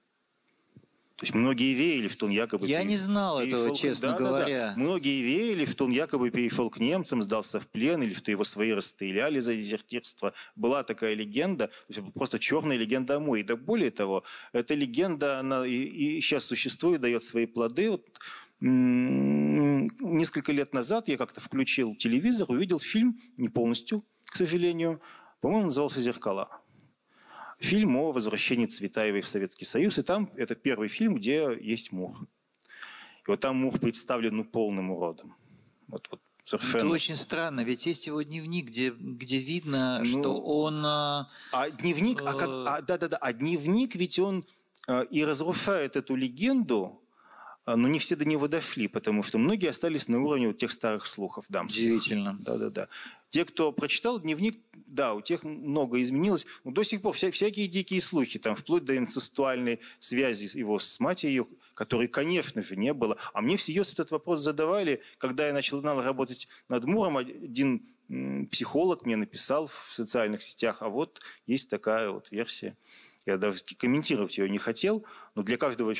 То есть многие верили, что он якобы... Я перешел, не знал перешел, этого, честно да, говоря. Да, да. Многие верили, что он якобы перешел к немцам, сдался в плен, или что его свои расстреляли за дезертирство. Была такая легенда, то есть просто черная легенда о Муре. И да более того, эта легенда, она и, и сейчас существует, дает свои плоды. Вот, несколько лет назад я как-то включил телевизор, увидел фильм, не полностью, к сожалению, по-моему, назывался «Зеркала» фильм о возвращении Цветаевой в Советский Союз. И там это первый фильм, где есть Мур. И вот там Мур представлен ну, полным уродом. Вот, вот совершенно. Это очень странно, ведь есть его дневник, где, где видно, ну, что он... А, а дневник, а как, а, да-да-да, а дневник ведь он а, и разрушает эту легенду, но не все до него дошли, потому что многие остались на уровне вот тех старых слухов дамских. Удивительно. Да-да-да. Те, кто прочитал дневник, да, у тех много изменилось, но до сих пор вся, всякие дикие слухи, там, вплоть до инцестуальной связи его с матерью, которой, конечно же, не было. А мне всерьез этот вопрос задавали, когда я начал работать над Муром, один психолог мне написал в социальных сетях, а вот есть такая вот версия. Я даже комментировать ее не хотел, но для каждого,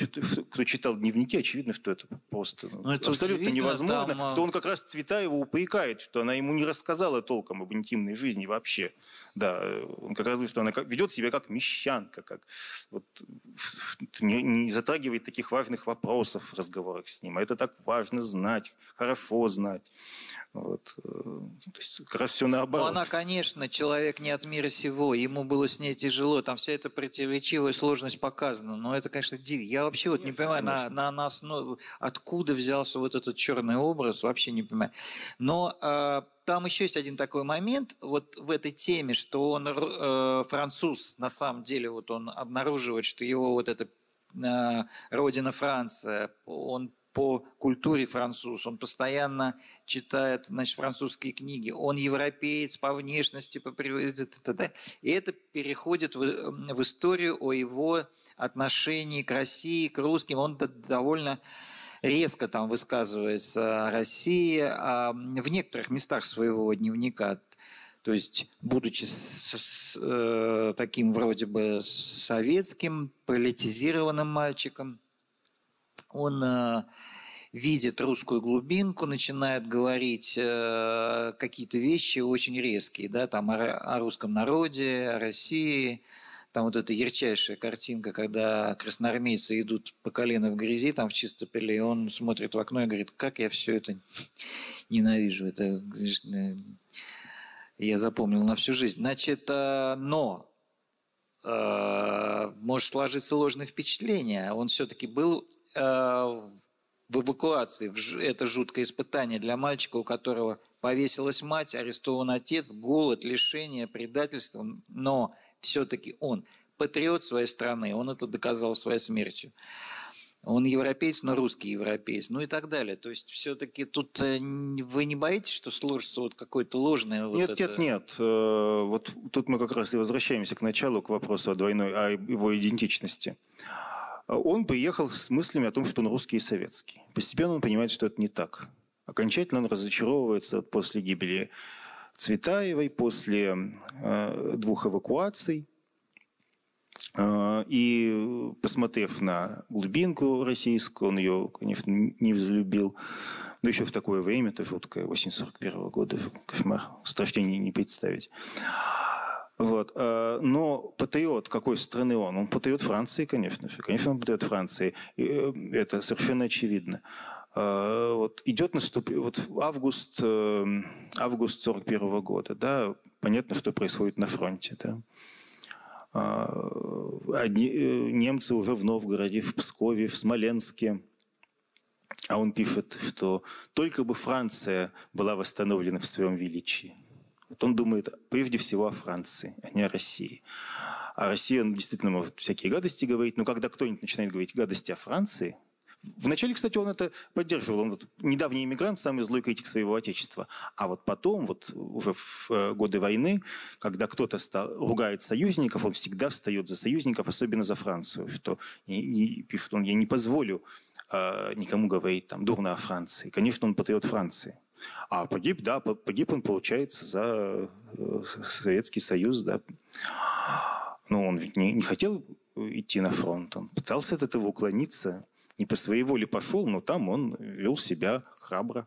кто читал дневники, очевидно, что это просто ну, это абсолютно невозможно, там... что он как раз Цветаева упрекает, что она ему не рассказала толком об интимной жизни вообще. Да, он как раз говорит, что она ведет себя как мещанка, как вот, не, не затрагивает таких важных вопросов в разговорах с ним. А это так важно знать, хорошо знать. Вот. Э, то есть как раз все наоборот. Ну, она, конечно, человек не от мира сего, ему было с ней тяжело, там вся эта противоречивая сложность показана, но это, конечно, дик. Я вообще вот не понимаю, на, на, на основе, откуда взялся вот этот черный образ, вообще не понимаю. Но э, там еще есть один такой момент вот в этой теме, что он э, француз, на самом деле, вот он обнаруживает, что его вот эта э, родина Франция, он по культуре француз, он постоянно читает значит, французские книги, он европеец по внешности, по и это переходит в, в историю о его отношении к России, к русским. Он довольно резко там высказывается о России, а в некоторых местах своего дневника, то есть будучи с, с, э, таким вроде бы советским, политизированным мальчиком, он э, видит русскую глубинку, начинает говорить э, какие-то вещи очень резкие, да, там о, о русском народе, о России, там вот эта ярчайшая картинка, когда красноармейцы идут по колено в грязи, там в чистопеле, и он смотрит в окно и говорит, как я все это *laughs* ненавижу. Это, я запомнил на всю жизнь. Значит, э, но э, может сложиться ложное впечатление. Он все-таки был э, в эвакуации. Это жуткое испытание для мальчика, у которого повесилась мать, арестован отец, голод, лишение, предательство, но все-таки он патриот своей страны, он это доказал своей смертью. Он европеец, но русский европеец, ну и так далее. То есть все-таки тут э, вы не боитесь, что сложится вот какой-то ложный... Вот нет, это... нет, нет. Э, вот тут мы как раз и возвращаемся к началу, к вопросу о двойной, о его идентичности. Он приехал с мыслями о том, что он русский и советский. Постепенно он понимает, что это не так. Окончательно он разочаровывается после гибели Цветаевой, после э, двух эвакуаций. Э, и посмотрев на глубинку российскую, он ее, конечно, не взлюбил. Но еще в такое время, это жуткое, 841 года, кошмар, страшнее не представить. Вот. Э, но патриот какой страны он? Он патриот Франции, конечно же. Конечно, он патриот Франции. Это совершенно очевидно. А, вот идет наступ... вот август, эм, август 41 года, да, понятно, что происходит на фронте, да. А, одни, э, немцы уже в Новгороде, в Пскове, в Смоленске, а он пишет, что только бы Франция была восстановлена в своем величии. Вот он думает прежде всего о Франции, а не о России. А Россия, он действительно может всякие гадости говорить, но когда кто-нибудь начинает говорить гадости о Франции – Вначале, кстати, он это поддерживал. Он вот, недавний иммигрант, самый злой критик своего отечества. А вот потом, вот уже в э, годы войны, когда кто-то стал, ругает союзников, он всегда встает за союзников, особенно за Францию. Что и, и пишет он, я не позволю э, никому говорить там дурно о Франции. Конечно, он патриот Франции. А погиб, да, погиб он, получается, за э, Советский Союз, да. Но он ведь не, не хотел идти на фронт, он пытался от этого уклониться не по своей воле пошел, но там он вел себя храбро.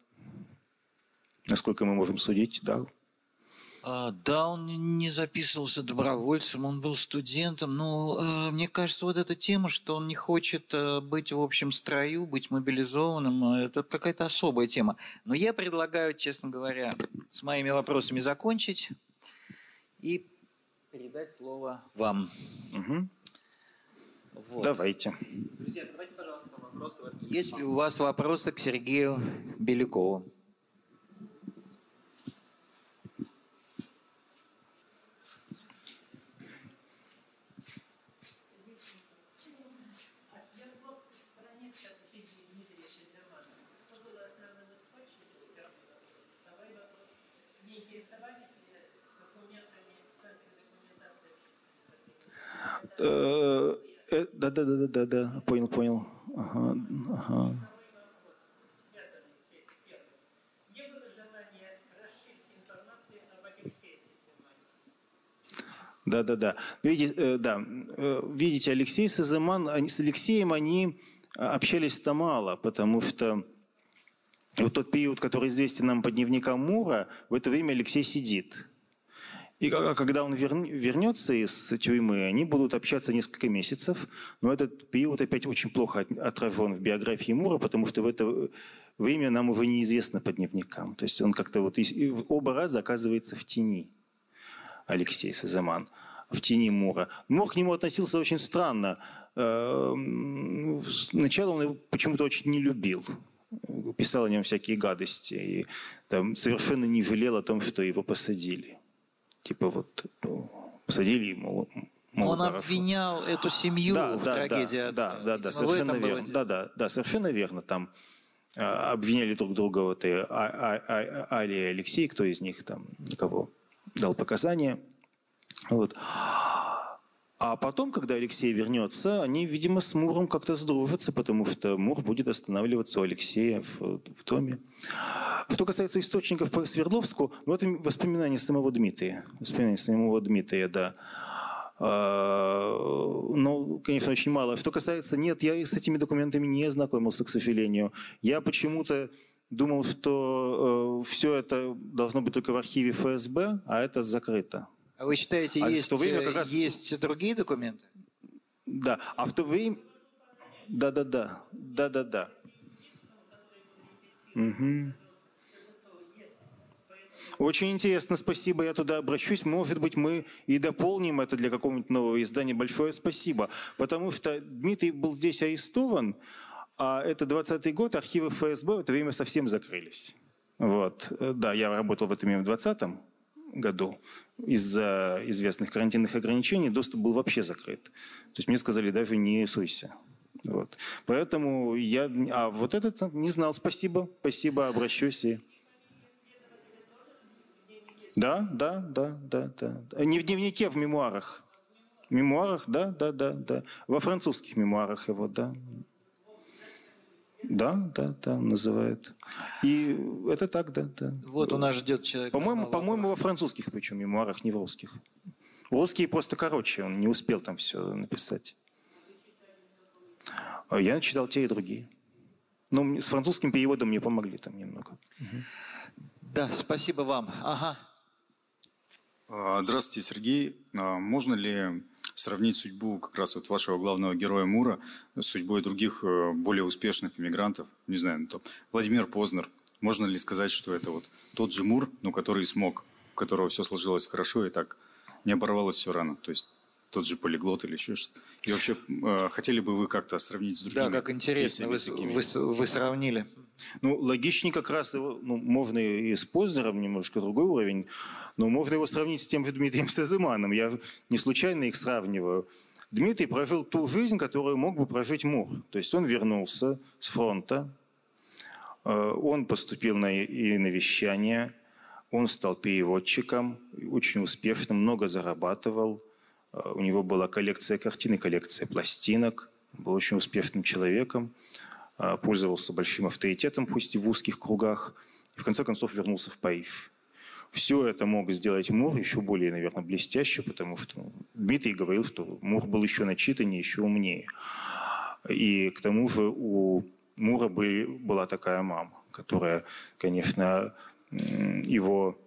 Насколько мы можем судить, да. А, да, он не записывался добровольцем, он был студентом. Но э, мне кажется, вот эта тема, что он не хочет э, быть в общем строю, быть мобилизованным, э, это какая-то особая тема. Но я предлагаю, честно говоря, с моими вопросами закончить и передать слово вам. Угу. Вот. Давайте. Друзья, давайте, пожалуйста, вопросы. Есть ли у вас вопросы к Сергею Белякову? Э, да, да, да, да, да, понял, понял. Ага, ага. Да, да, да. Видите, э, да. Э, видите, Алексей Сазыман, они, с Алексеем они общались-то мало, потому что вот тот период, который известен нам по дневникам Мура, в это время Алексей сидит. И когда он вернется из тюрьмы, они будут общаться несколько месяцев. Но этот период опять очень плохо отражен в биографии Мура, потому что в это время нам уже неизвестно по дневникам. То есть он как-то вот оба раза оказывается в тени. Алексей Сазаман в тени Мура. Мур к нему относился очень странно. Эм, сначала он его почему-то очень не любил. Писал о нем всякие гадости. И там, совершенно не жалел о том, что его посадили. Типа вот ну, посадили ему он хорошо. обвинял эту семью да, в да, трагедии да, отца. Да, да, да, совершенно верно. Да, да, да, совершенно верно. Там э, обвиняли друг друга вот и а, а, а, Али и Алексей, кто из них там кого дал показания. Вот. А потом, когда Алексей вернется, они, видимо, с Муром как-то сдружатся, потому что Мур будет останавливаться у Алексея в, в доме. Что касается источников по Свердловску, ну, это воспоминания самого Дмитрия. Воспоминания самого Дмитрия, да. А, ну, конечно, очень мало. Что касается, нет, я с этими документами не знакомился, к сожалению. Я почему-то думал, что э, все это должно быть только в архиве ФСБ, а это закрыто. А вы считаете, а есть, время как раз... есть другие документы? Да, а в то время... Да-да-да, да-да-да. Угу. Очень интересно, спасибо, я туда обращусь. Может быть, мы и дополним это для какого-нибудь нового издания. Большое спасибо. Потому что Дмитрий был здесь арестован, а это 20 год, архивы ФСБ в это время совсем закрылись. Вот. Да, я работал в этом в 2020 году. Из-за известных карантинных ограничений доступ был вообще закрыт. То есть мне сказали, даже не суйся. Вот. Поэтому я... А вот этот не знал. Спасибо. Спасибо. Обращусь и... Да, да, да, да, да. Не в дневнике, в мемуарах. В мемуарах, да, да, да, да. Во французских мемуарах его, да. Да, да, да, называют. И это так, да, да. Вот у нас ждет человек. По-моему, по-моему, во французских причем мемуарах, не в русских. Русские просто короче, он не успел там все написать. А я читал те и другие. Но с французским переводом мне помогли там немного. Да, спасибо вам. Ага. А, здравствуйте, Сергей. А, можно ли сравнить судьбу как раз вот вашего главного героя Мура с судьбой других э, более успешных иммигрантов? Не знаю, ну, там, Владимир Познер. Можно ли сказать, что это вот тот же Мур, но который смог, у которого все сложилось хорошо и так не оборвалось все рано? То есть тот же полиглот или еще что-то. И вообще, э, хотели бы вы как-то сравнить с другими? Да, как интересно, вы, вы, вы сравнили. Ну, логичнее как раз, его, ну, можно и с Познером, немножко другой уровень, но можно его сравнить с тем же Дмитрием Сазыманом. Я не случайно их сравниваю. Дмитрий прожил ту жизнь, которую мог бы прожить Мур. То есть он вернулся с фронта, э, он поступил на, и на вещание, он стал переводчиком, очень успешным, много зарабатывал – у него была коллекция картин и коллекция пластинок. Был очень успешным человеком, э, пользовался большим авторитетом, пусть и в узких кругах. И в конце концов вернулся в Париж. Все это мог сделать Мур еще более, наверное, блестяще, потому что Дмитрий говорил, что Мур был еще начитаннее, еще умнее. И к тому же у Мура была такая мама, которая, конечно, его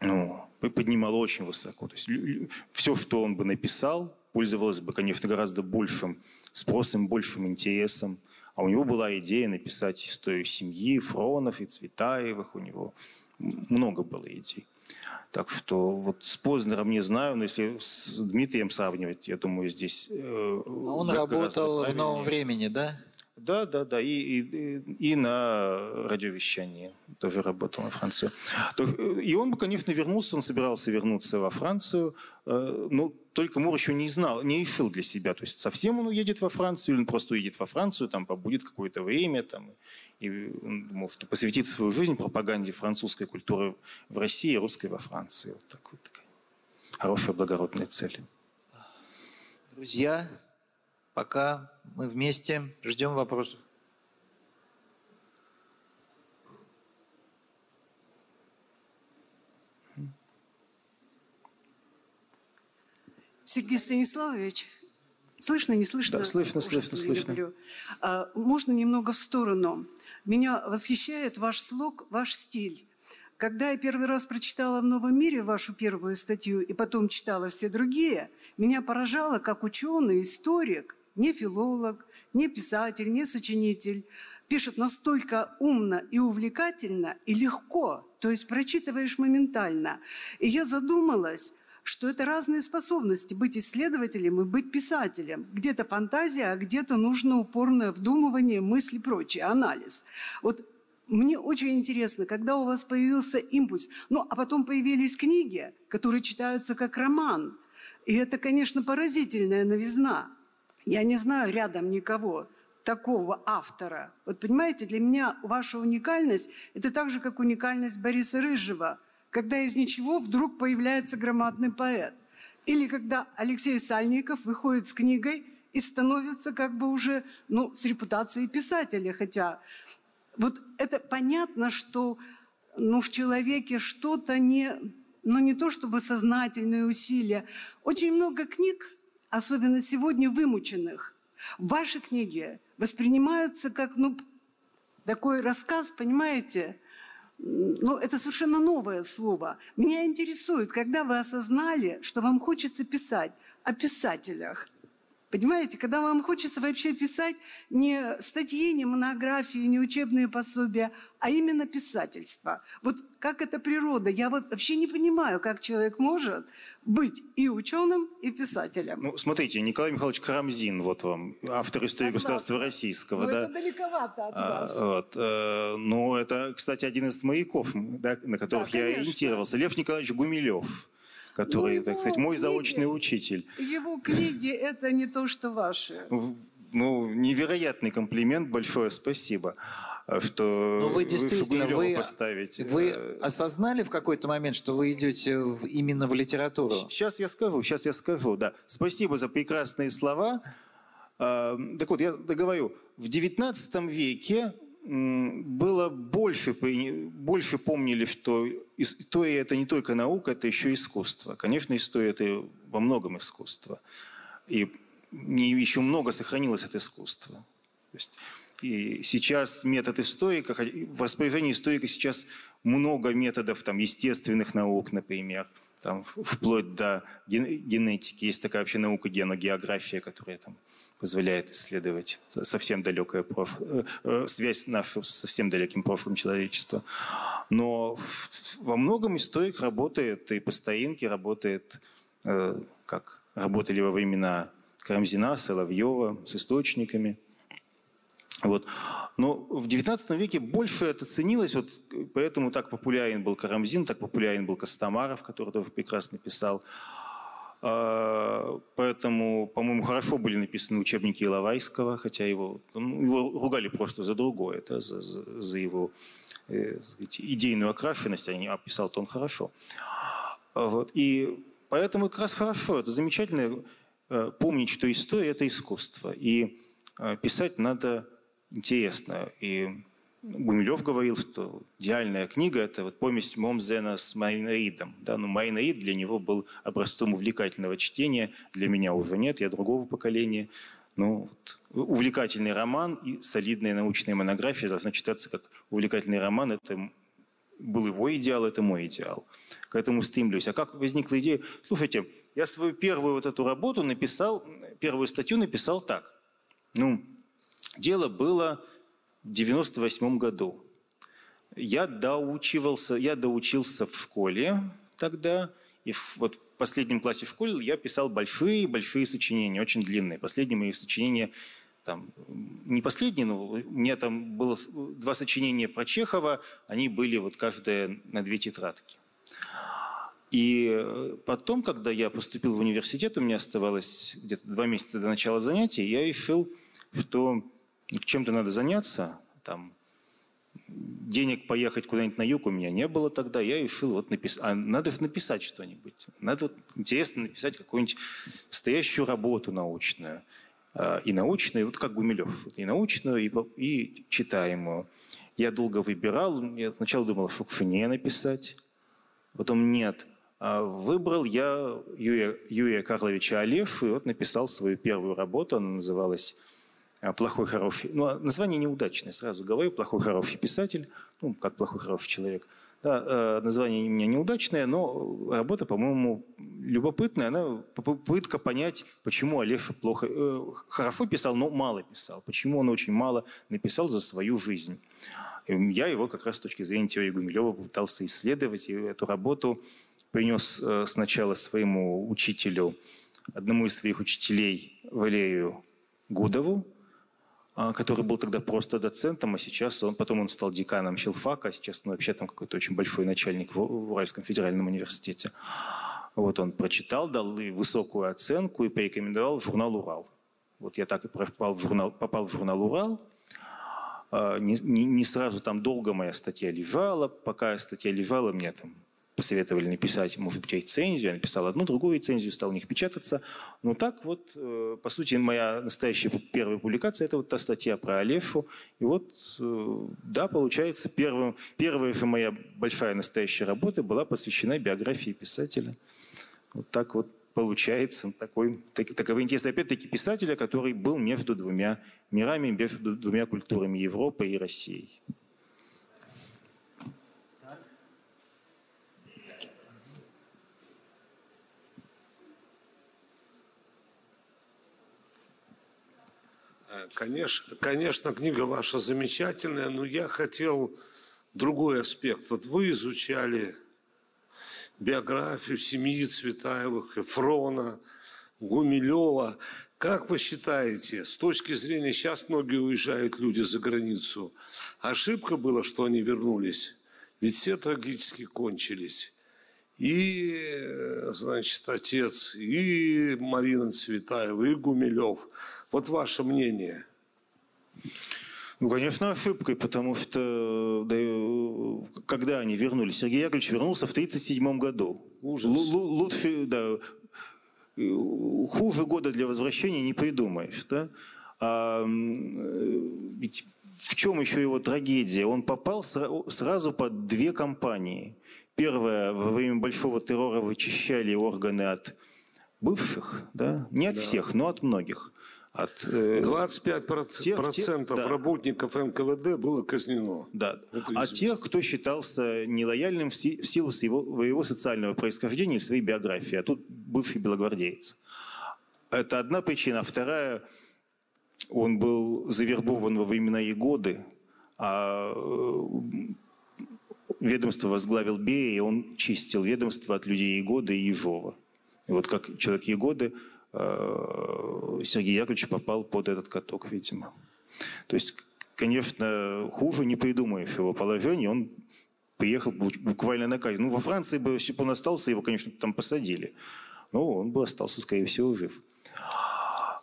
ну, поднимало очень высоко. То есть все, что он бы написал, пользовалось бы, конечно, гораздо большим спросом, большим интересом. А у него была идея написать историю семьи, Фронов и Цветаевых. У него много было идей. Так что вот с Познером не знаю, но если с Дмитрием сравнивать, я думаю, здесь... Э, а он работал в новом времени, да? Да, да, да, и, и, и на радиовещании тоже работал на Францию. И он бы, конечно, вернулся, он собирался вернуться во Францию, э, но только Мур еще не знал, не решил для себя, то есть совсем он уедет во Францию, или он просто уедет во Францию, там побудет какое-то время, там, и он думал, что посвятит свою жизнь пропаганде французской культуры в России, русской во Франции. Вот такая хорошая благородная цель. Друзья, Пока мы вместе ждем вопросов. Сергей Станиславович, слышно, не слышно? Да, слышно, слышно, слышно. А, можно немного в сторону? Меня восхищает ваш слог, ваш стиль. Когда я первый раз прочитала в «Новом мире» вашу первую статью и потом читала все другие, меня поражало, как ученый, историк, не филолог, не писатель, не сочинитель, пишет настолько умно и увлекательно и легко, то есть прочитываешь моментально. И я задумалась, что это разные способности быть исследователем и быть писателем. Где-то фантазия, а где-то нужно упорное вдумывание, мысли прочее, анализ. Вот мне очень интересно, когда у вас появился импульс, ну а потом появились книги, которые читаются как роман. И это, конечно, поразительная новизна. Я не знаю рядом никого такого автора. Вот понимаете, для меня ваша уникальность – это так же, как уникальность Бориса Рыжего, когда из ничего вдруг появляется громадный поэт. Или когда Алексей Сальников выходит с книгой и становится как бы уже ну, с репутацией писателя. Хотя вот это понятно, что ну, в человеке что-то не, ну не то чтобы сознательные усилия. Очень много книг особенно сегодня вымученных, ваши книги воспринимаются как ну, такой рассказ, понимаете, ну, это совершенно новое слово. Меня интересует, когда вы осознали, что вам хочется писать о писателях. Понимаете, когда вам хочется вообще писать не статьи, не монографии, не учебные пособия, а именно писательство. Вот как это природа. Я вот вообще не понимаю, как человек может быть и ученым, и писателем. Ну, смотрите, Николай Михайлович Карамзин, вот вам, автор истории Согласна. государства российского. Но да? это далековато от а, вас. Вот, э, ну, это, кстати, один из маяков, да, на которых да, я ориентировался. Лев Николаевич Гумилев который, ну, так сказать, мой книги, заочный учитель. Его книги – это не то, что ваши. Ну, невероятный комплимент, большое спасибо что Но вы действительно вы, поставите. Вы э, осознали в какой-то момент, что вы идете в, именно в литературу? Сейчас я скажу, сейчас я скажу, да. Спасибо за прекрасные слова. А, так вот, я договорю. В XIX веке было больше, больше помнили, что история – это не только наука, это еще искусство. Конечно, история – это во многом искусство. И еще много сохранилось от искусства. То есть, и сейчас метод историка, в распоряжении историка сейчас много методов там, естественных наук, например, там, вплоть до генетики. Есть такая вообще наука геногеография, которая там, позволяет исследовать совсем далекая проф... Э, э, связь нашу с совсем далеким прошлым человечества. Но во многом историк работает и по старинке работает, э, как работали во времена Карамзина, Соловьева, с источниками. Вот. Но в XIX веке больше это ценилось, вот поэтому так популярен был Карамзин, так популярен был Костомаров, который тоже прекрасно писал. А, поэтому, по-моему, хорошо были написаны учебники Иловайского, хотя его, ну, его ругали просто за другое, да, за, за, его э, идейную окрашенность, они описал-то он хорошо. А вот. И поэтому как раз хорошо, это замечательно э, помнить, что история – это искусство. И э, писать надо интересно. И Гумилев говорил, что идеальная книга – это вот помесь Момзена с Майнаидом. Да? Но Майнаид для него был образцом увлекательного чтения. Для меня уже нет, я другого поколения. Ну, вот, увлекательный роман и солидная научная монография должна читаться как увлекательный роман. Это был его идеал, это мой идеал. К этому стремлюсь. А как возникла идея? Слушайте, я свою первую вот эту работу написал, первую статью написал так. Ну, дело было в 98 году. Я доучивался, я доучился в школе тогда, и вот в последнем классе школы я писал большие-большие сочинения, очень длинные. Последние мои сочинения, там, не последние, но у меня там было два сочинения про Чехова, они были вот каждое на две тетрадки. И потом, когда я поступил в университет, у меня оставалось где-то два месяца до начала занятий, я решил, что чем-то надо заняться, там, денег поехать куда-нибудь на юг у меня не было тогда, я решил вот написать, а надо же написать что-нибудь, надо вот интересно написать какую-нибудь настоящую работу научную, а, и научную, вот как Гумилев, и научную, и, и читаемую. Я долго выбирал, я сначала думал, что Фукшине написать, потом нет. А выбрал я Юрия, Юрия Карловича Олешу, и вот написал свою первую работу, она называлась плохой, хороший. Ну, а название неудачное, сразу говорю. Плохой, хороший писатель. Ну, как плохой, хороший человек. Да, э, название у меня неудачное, но работа, по-моему, любопытная. Она попытка понять, почему Олеша плохо, э, хорошо писал, но мало писал. Почему он очень мало написал за свою жизнь. Я его как раз с точки зрения теории Гумилева пытался исследовать. И эту работу принес э, сначала своему учителю, одному из своих учителей, Валерию Гудову, который был тогда просто доцентом, а сейчас он, потом он стал деканом филфака, а сейчас он вообще там какой-то очень большой начальник в Уральском федеральном университете. Вот он прочитал, дал высокую оценку и порекомендовал в журнал «Урал». Вот я так и попал в журнал, попал в журнал «Урал». А, не, не, не сразу там долго моя статья лежала. Пока статья лежала, мне там посоветовали написать, может быть, рецензию. Я написал одну, другую рецензию, стал у них печататься. Ну так вот, э, по сути, моя настоящая первая публикация – это вот та статья про Алешу. И вот, э, да, получается, первым, первая моя большая настоящая работа была посвящена биографии писателя. Вот так вот получается такой, так, таковой интерес. Опять-таки писателя, который был между двумя мирами, между двумя культурами Европы и России. Конечно, конечно, книга ваша замечательная, но я хотел другой аспект. Вот вы изучали биографию семьи Цветаевых, Эфрона, Гумилева. Как вы считаете, с точки зрения, сейчас многие уезжают люди за границу, ошибка была, что они вернулись? Ведь все трагически кончились. И, значит, отец, и Марина Цветаева, и Гумилев. Вот ваше мнение. Ну, конечно, ошибкой, потому что да, когда они вернулись, Сергей Яковлевич вернулся в 1937 году. Ужас. Лучше, да, хуже года для возвращения не придумаешь. Да? А, ведь в чем еще его трагедия? Он попал сразу под две компании. Первое, во время большого террора вычищали органы от бывших, да? не от да. всех, но от многих. От, э, 25% тех, процентов тех, да. работников НКВД было казнено. Да. а тех, кто считался нелояльным в силу своего, его социального происхождения и своей биографии, а тут бывший белогвардеец. Это одна причина. Вторая, он был завербован во временные годы, а э, ведомство возглавил Берия, и он чистил ведомство от людей Егоды и Ежова. И вот как человек Егоды Э, Сергей Яковлевич попал под этот каток, видимо. То есть, конечно, хуже не придумаешь его положение. Он приехал буквально на казнь. Ну, во Франции бы, если бы он остался, его, конечно, там посадили. Но он бы остался, скорее всего, жив.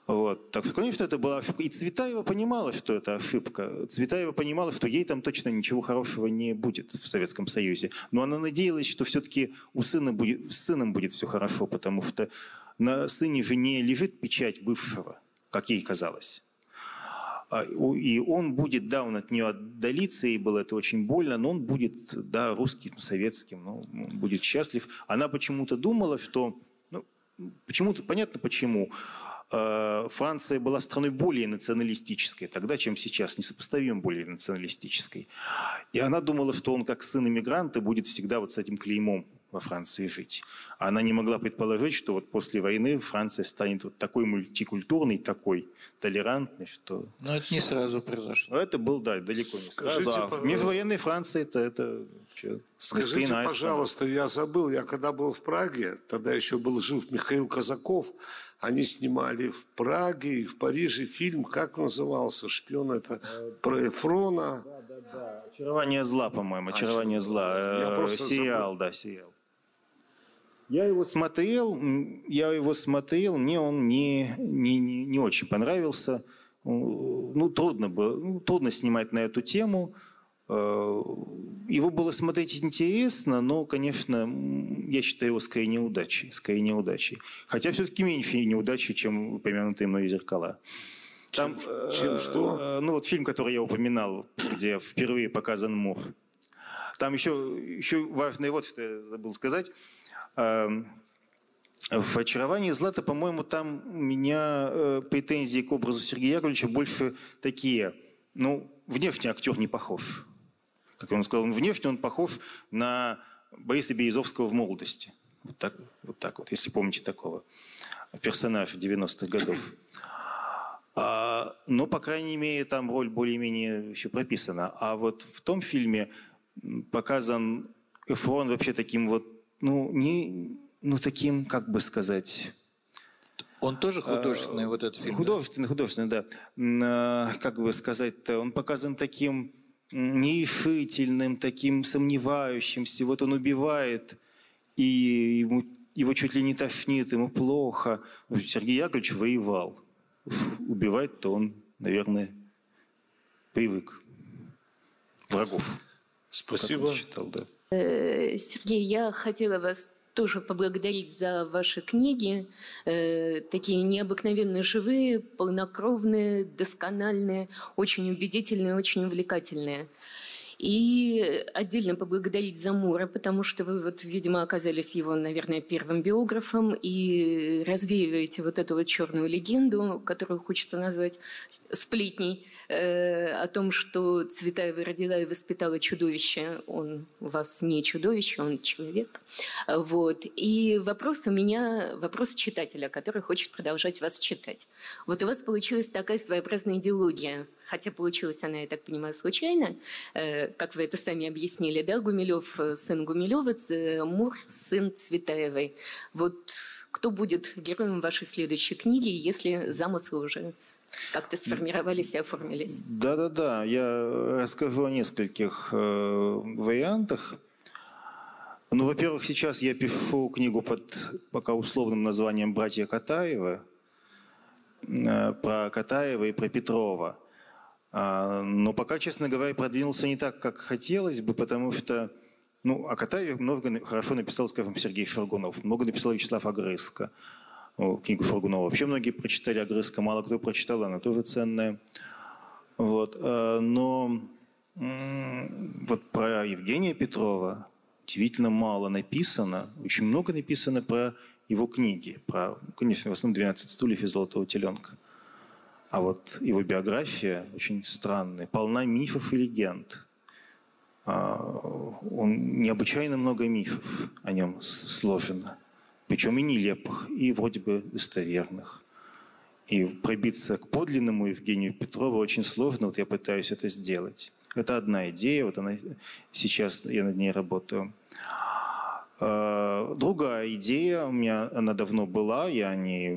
Вот. Так что, конечно, это была ошибка. И Цветаева понимала, что это ошибка. Цветаева понимала, что ей там точно ничего хорошего не будет в Советском Союзе. Но она надеялась, что все-таки у сына будет, с сыном будет все хорошо, потому что на сыне же не лежит печать бывшего, как ей казалось. А, и он будет, да, он от нее отдалится, и было это очень больно, но он будет, да, русским, советским, ну, будет счастлив. Она почему-то думала, что, ну, почему-то, понятно почему, а, Франция была страной более националистической тогда, чем сейчас, несопоставимо более националистической. И она думала, что он как сын иммигранта будет всегда вот с этим клеймом во Франции жить. Она не могла предположить, что вот после войны Франция станет вот такой мультикультурной, такой толерантной, что... Но это не сразу произошло. Это был, да, далеко не Скажите, сразу. А в межвоенной Франции это... это Скажите, пожалуйста, я забыл, я когда был в Праге, тогда еще был жив Михаил Казаков, они снимали в Праге и в Париже фильм, как назывался, «Шпион» это про Эфрона. Да, да, да. «Очарование зла», по-моему, «Очарование зла». Я э, сериал, забыл. да, сериал. Я его смотрел, я его смотрел, мне он не, не, не, не очень понравился. Ну, трудно было, ну, трудно снимать на эту тему. Э, его было смотреть интересно, но, конечно, я считаю его скорее неудачей. Скорее неудачей. Хотя все-таки меньше неудачи, чем упомянутые мной зеркала. Там, чем, чем э, что? Э, ну вот фильм, который я упоминал, где впервые показан Мур. Там еще, еще важное вот, что я забыл сказать. Эм, в «Очаровании Злата», по-моему, там у меня э, претензии к образу Сергея Яковлевича больше такие. Ну, внешне актер не похож. Как он сказал, внешне он похож на Бориса Березовского в молодости. Вот так, вот так вот, если помните такого персонажа 90-х годов. А, но, по крайней мере, там роль более-менее еще прописана. А вот в том фильме показан Эфрон вообще таким вот, ну, не, ну, таким, как бы сказать... Он тоже художественный, а, вот этот фильм? Художественный, да? художественный, да. А, как бы сказать-то, он показан таким нерешительным, таким сомневающимся. Вот он убивает, и ему, его чуть ли не тошнит, ему плохо. Сергей Яковлевич воевал убивать-то он, наверное, привык. Врагов. Спасибо. Считал, да. Э, Сергей, я хотела вас тоже поблагодарить за ваши книги. Э, такие необыкновенно живые, полнокровные, доскональные, очень убедительные, очень увлекательные. И отдельно поблагодарить за Мура, потому что вы, вот, видимо, оказались его, наверное, первым биографом и развеиваете вот эту вот черную легенду, которую хочется назвать сплетней э, о том, что Цветаева родила и воспитала чудовище. Он у вас не чудовище, он человек. Вот. И вопрос у меня, вопрос читателя, который хочет продолжать вас читать. Вот у вас получилась такая своеобразная идеология, хотя получилась она, я так понимаю, случайно, э, как вы это сами объяснили, да, Гумилев э, сын Гумилева, Мур сын Цветаевой. Вот кто будет героем вашей следующей книги, если замыслы уже как-то сформировались и оформились. Да-да-да, я расскажу о нескольких э, вариантах. Ну, во-первых, сейчас я пишу книгу под пока условным названием «Братья Катаева», э, про Катаева и про Петрова. А, но пока, честно говоря, продвинулся не так, как хотелось бы, потому что ну, о Катаеве много хорошо написал, скажем, Сергей Шаргунов, много написал Вячеслав Агрыско книгу Фургунова. Вообще многие прочитали Огрызка, мало кто прочитал, она тоже ценная. Вот. Э, но вот про Евгения Петрова удивительно мало написано, очень много написано про его книги, про, конечно, в основном «12 стульев» и «Золотого теленка». А вот его биография очень странная, полна мифов и легенд. А, он необычайно много мифов о нем сложено причем и нелепых, и вроде бы достоверных. И пробиться к подлинному Евгению Петрову очень сложно, вот я пытаюсь это сделать. Это одна идея, вот она сейчас я над ней работаю. А, другая идея, у меня она давно была, я о ней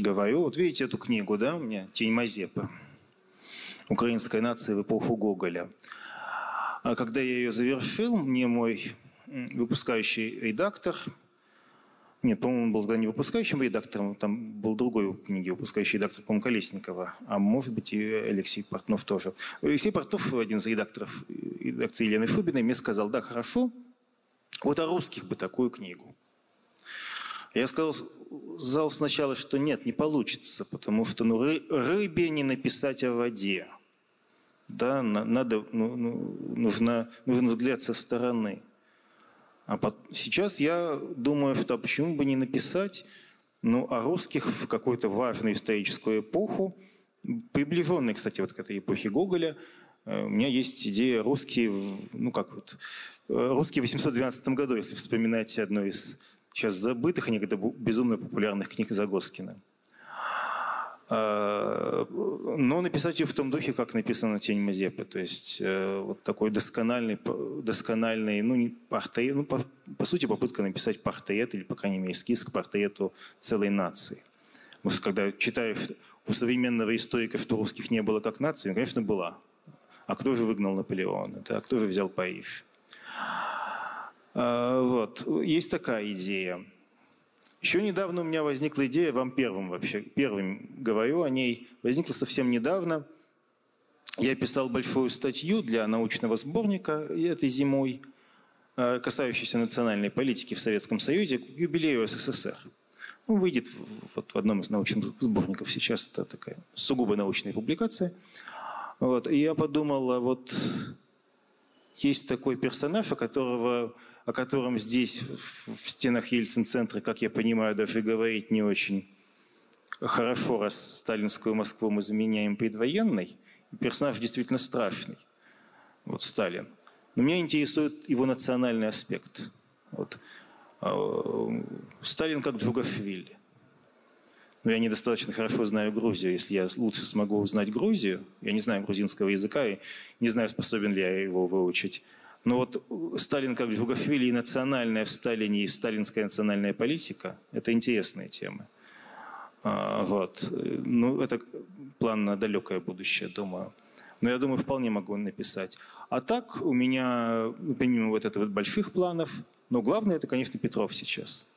говорю. Вот видите эту книгу, да, у меня «Тень Мазепы». «Украинская нация в эпоху Гоголя». А когда я ее завершил, мне мой выпускающий редактор нет, по-моему, он был тогда не выпускающим редактором, там был другой книги выпускающий редактор, по-моему, Колесникова, а может быть и Алексей Портнов тоже. Алексей Портнов, один из редакторов редакции Елены Шубиной, мне сказал, да, хорошо, вот о русских бы такую книгу. Я сказал зал сначала, что нет, не получится, потому что ну, ры, рыбе не написать о воде. Да, надо, ну, ну, нужно, нужно взгляд со стороны. А сейчас я думаю, что почему бы не написать ну, о русских в какую-то важную историческую эпоху, приближенной, кстати, вот к этой эпохе Гоголя. Э, у меня есть идея русские, ну как вот, э, русские в 812 году, если вспоминать одну из сейчас забытых, а безумно популярных книг Загоскина. А, но написать ее в том духе, как написано «Тень Мазепы». То есть э, вот такой доскональный, доскональный ну, не портрет, ну, по, по сути, попытка написать портрет или, по крайней мере, эскиз к портрету целой нации. Потому что когда читаешь у современного историка, что русских не было как нации, конечно, была. А кто же выгнал Наполеона? Да? А кто же взял Париж? А, вот. Есть такая идея. Еще недавно у меня возникла идея, вам первым вообще, первым говорю о ней, возникла совсем недавно. Я писал большую статью для научного сборника этой зимой, э, касающейся национальной политики в Советском Союзе к юбилею СССР. Ну, выйдет вот в одном из научных сборников сейчас. Это такая сугубо научная публикация. Вот. И я подумал, а вот есть такой персонаж, о которого о котором здесь, в стенах Ельцин-центра, как я понимаю, даже говорить не очень хорошо, раз сталинскую Москву мы заменяем предвоенной. Персонаж действительно страшный, вот Сталин. Но меня интересует его национальный аспект. Вот. А, Сталин как Джугашвили. Но я недостаточно хорошо знаю Грузию. Если я лучше смогу узнать Грузию, я не знаю грузинского языка и не знаю, способен ли я его выучить, но вот Сталин как Джугашвили и национальная в Сталине, и сталинская национальная политика – это интересная тема. А, вот. Ну, это план на далекое будущее, думаю. Но я думаю, вполне могу написать. А так у меня, ну, помимо вот этого больших планов, но главное это, конечно, Петров сейчас.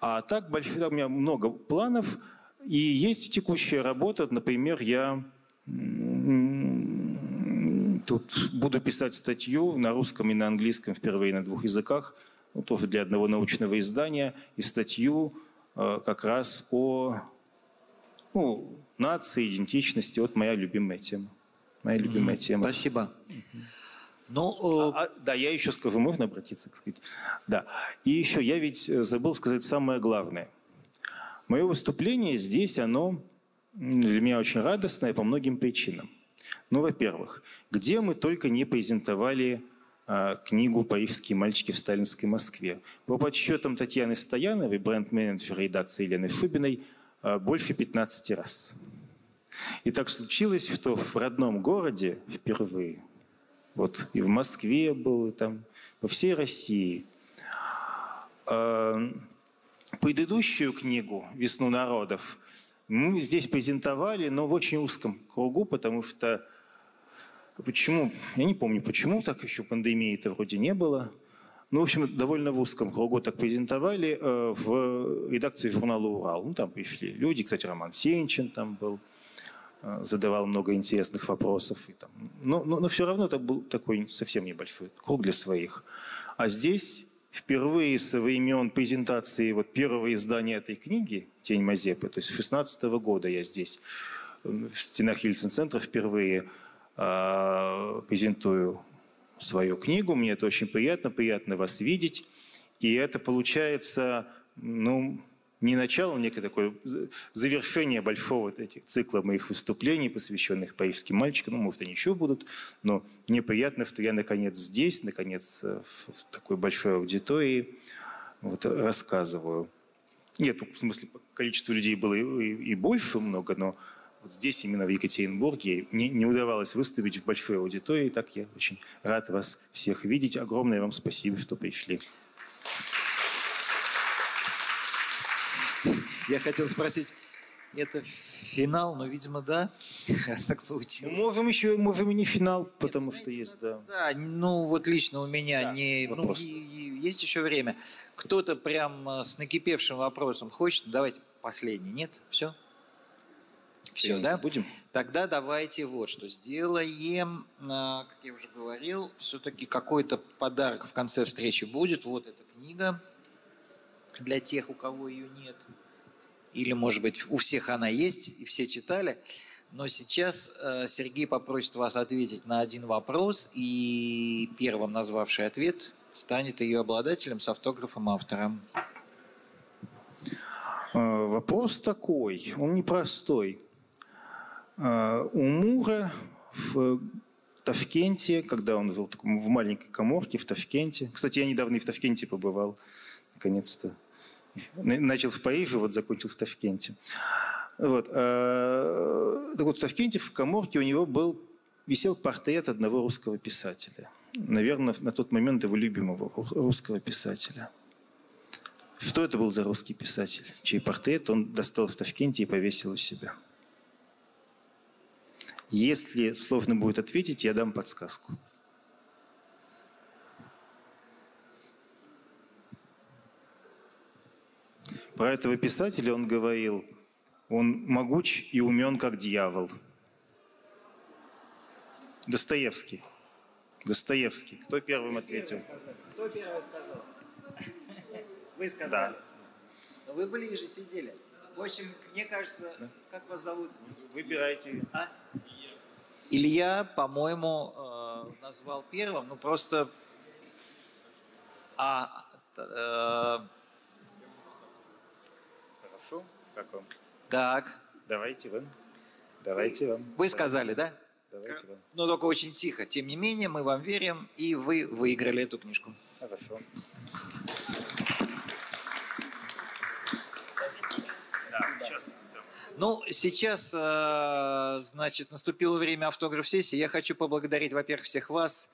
А так больших, у меня много планов. И есть текущая работа. Например, я Тут буду писать статью на русском и на английском впервые на двух языках, ну, тоже для одного научного издания, и статью э, как раз о ну, нации, идентичности. Вот моя любимая тема. Моя любимая тема. Спасибо. Ну, э... а, а, да, я еще скажу, можно обратиться, сказать? Да. И еще я ведь забыл сказать самое главное. Мое выступление здесь, оно для меня очень радостная по многим причинам. Ну, во-первых, где мы только не презентовали а, книгу «Парижские мальчики в сталинской Москве». По подсчетам Татьяны Стояновой, бренд-менеджера редакции Елены Фубиной, а, больше 15 раз. И так случилось, что в родном городе впервые, вот и в Москве был, и там, по всей России, а, предыдущую книгу «Весну народов» мы здесь презентовали, но в очень узком кругу, потому что Почему? Я не помню, почему так еще пандемии-то вроде не было. Ну, в общем, довольно в узком кругу так презентовали э, в редакции журнала «Урал». Ну, там пришли люди, кстати, Роман Сенчин там был, э, задавал много интересных вопросов. И там. Но, но, но все равно это был такой совсем небольшой круг для своих. А здесь впервые со времен презентации вот первого издания этой книги «Тень Мазепы», то есть с 16 года я здесь, в стенах Ельцин-центра впервые Э, презентую свою книгу. Мне это очень приятно, приятно вас видеть. И это получается, ну, не начало, некое такое завершение большого вот этих цикла моих выступлений, посвященных парижским мальчикам. Ну, может, они еще будут, но мне приятно, что я наконец здесь, наконец э, в такой большой аудитории вот, рассказываю. Нет, ну, в смысле, количество людей было и, и больше много, но вот здесь, именно в Екатеринбурге, мне не удавалось выступить в большой аудитории. Так я очень рад вас всех видеть. Огромное вам спасибо, что пришли. Я хотел спросить, это финал, но, видимо, да, *laughs* раз так получилось. Ну, можем еще, можем и не финал, потому Нет, что есть, да. Да, ну вот лично у меня да, не, ну, и, и, есть еще время. Кто-то прям э, с накипевшим вопросом хочет, давайте последний, нет, все? Все, да? Будем? Тогда давайте вот что сделаем. А, как я уже говорил, все-таки какой-то подарок в конце встречи будет. Вот эта книга для тех, у кого ее нет. Или, может быть, у всех она есть, и все читали. Но сейчас э, Сергей попросит вас ответить на один вопрос, и первым назвавший ответ станет ее обладателем с автографом автора. А, вопрос такой, он непростой. А, у Мура в Ташкенте, когда он жил в маленькой коморке в Ташкенте. Кстати, я недавно и в Ташкенте побывал, наконец-то. Начал в Париже, вот закончил в Ташкенте. Вот. А, так вот, в Ташкенте в коморке у него был, висел портрет одного русского писателя. Наверное, на тот момент его любимого русского писателя. Что это был за русский писатель, чей портрет он достал в Ташкенте и повесил у себя? Если сложно будет ответить, я дам подсказку. Про этого писателя он говорил, он могуч и умен, как дьявол. Достоевский. Достоевский. Кто первым ответил? Кто первый сказал? Вы сказали? Да. Вы ближе сидели. В общем, мне кажется, да. как вас зовут? Выбирайте. А? Илья, по-моему, э, назвал первым, ну просто... А, э... Хорошо, как вам? Так. Давайте вам. Давайте вам. Вы сказали, да? Давайте вам. Но только очень тихо. Тем не менее, мы вам верим, и вы выиграли эту книжку. Хорошо. Ну, сейчас, э, значит, наступило время автограф-сессии. Я хочу поблагодарить, во-первых, всех вас,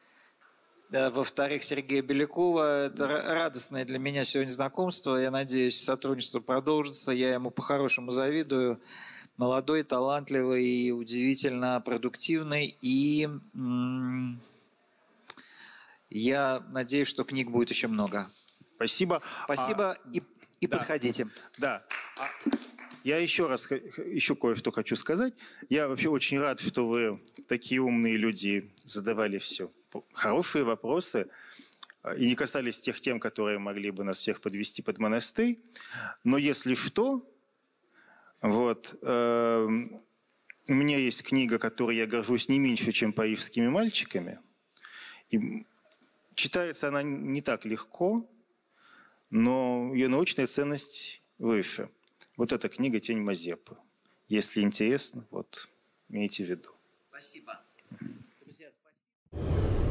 во-вторых, Сергея Белякова. Это радостное для меня сегодня знакомство. Я надеюсь, сотрудничество продолжится. Я ему по-хорошему завидую. Молодой, талантливый, и удивительно продуктивный. И я надеюсь, что книг будет еще много. Спасибо. Спасибо а, и, и да, подходите. Да. Я еще раз еще кое-что хочу сказать. Я вообще очень рад, что вы такие умные люди задавали все хорошие вопросы а, и не касались тех тем, которые могли бы нас всех подвести под монастырь. Но если что, вот, э, у меня есть книга, которой я горжусь не меньше, чем «Парижскими мальчиками». И читается она не так легко, но ее научная ценность выше – вот эта книга «Тень Мазепы». Если интересно, вот имейте в виду. Спасибо. Друзья, спасибо.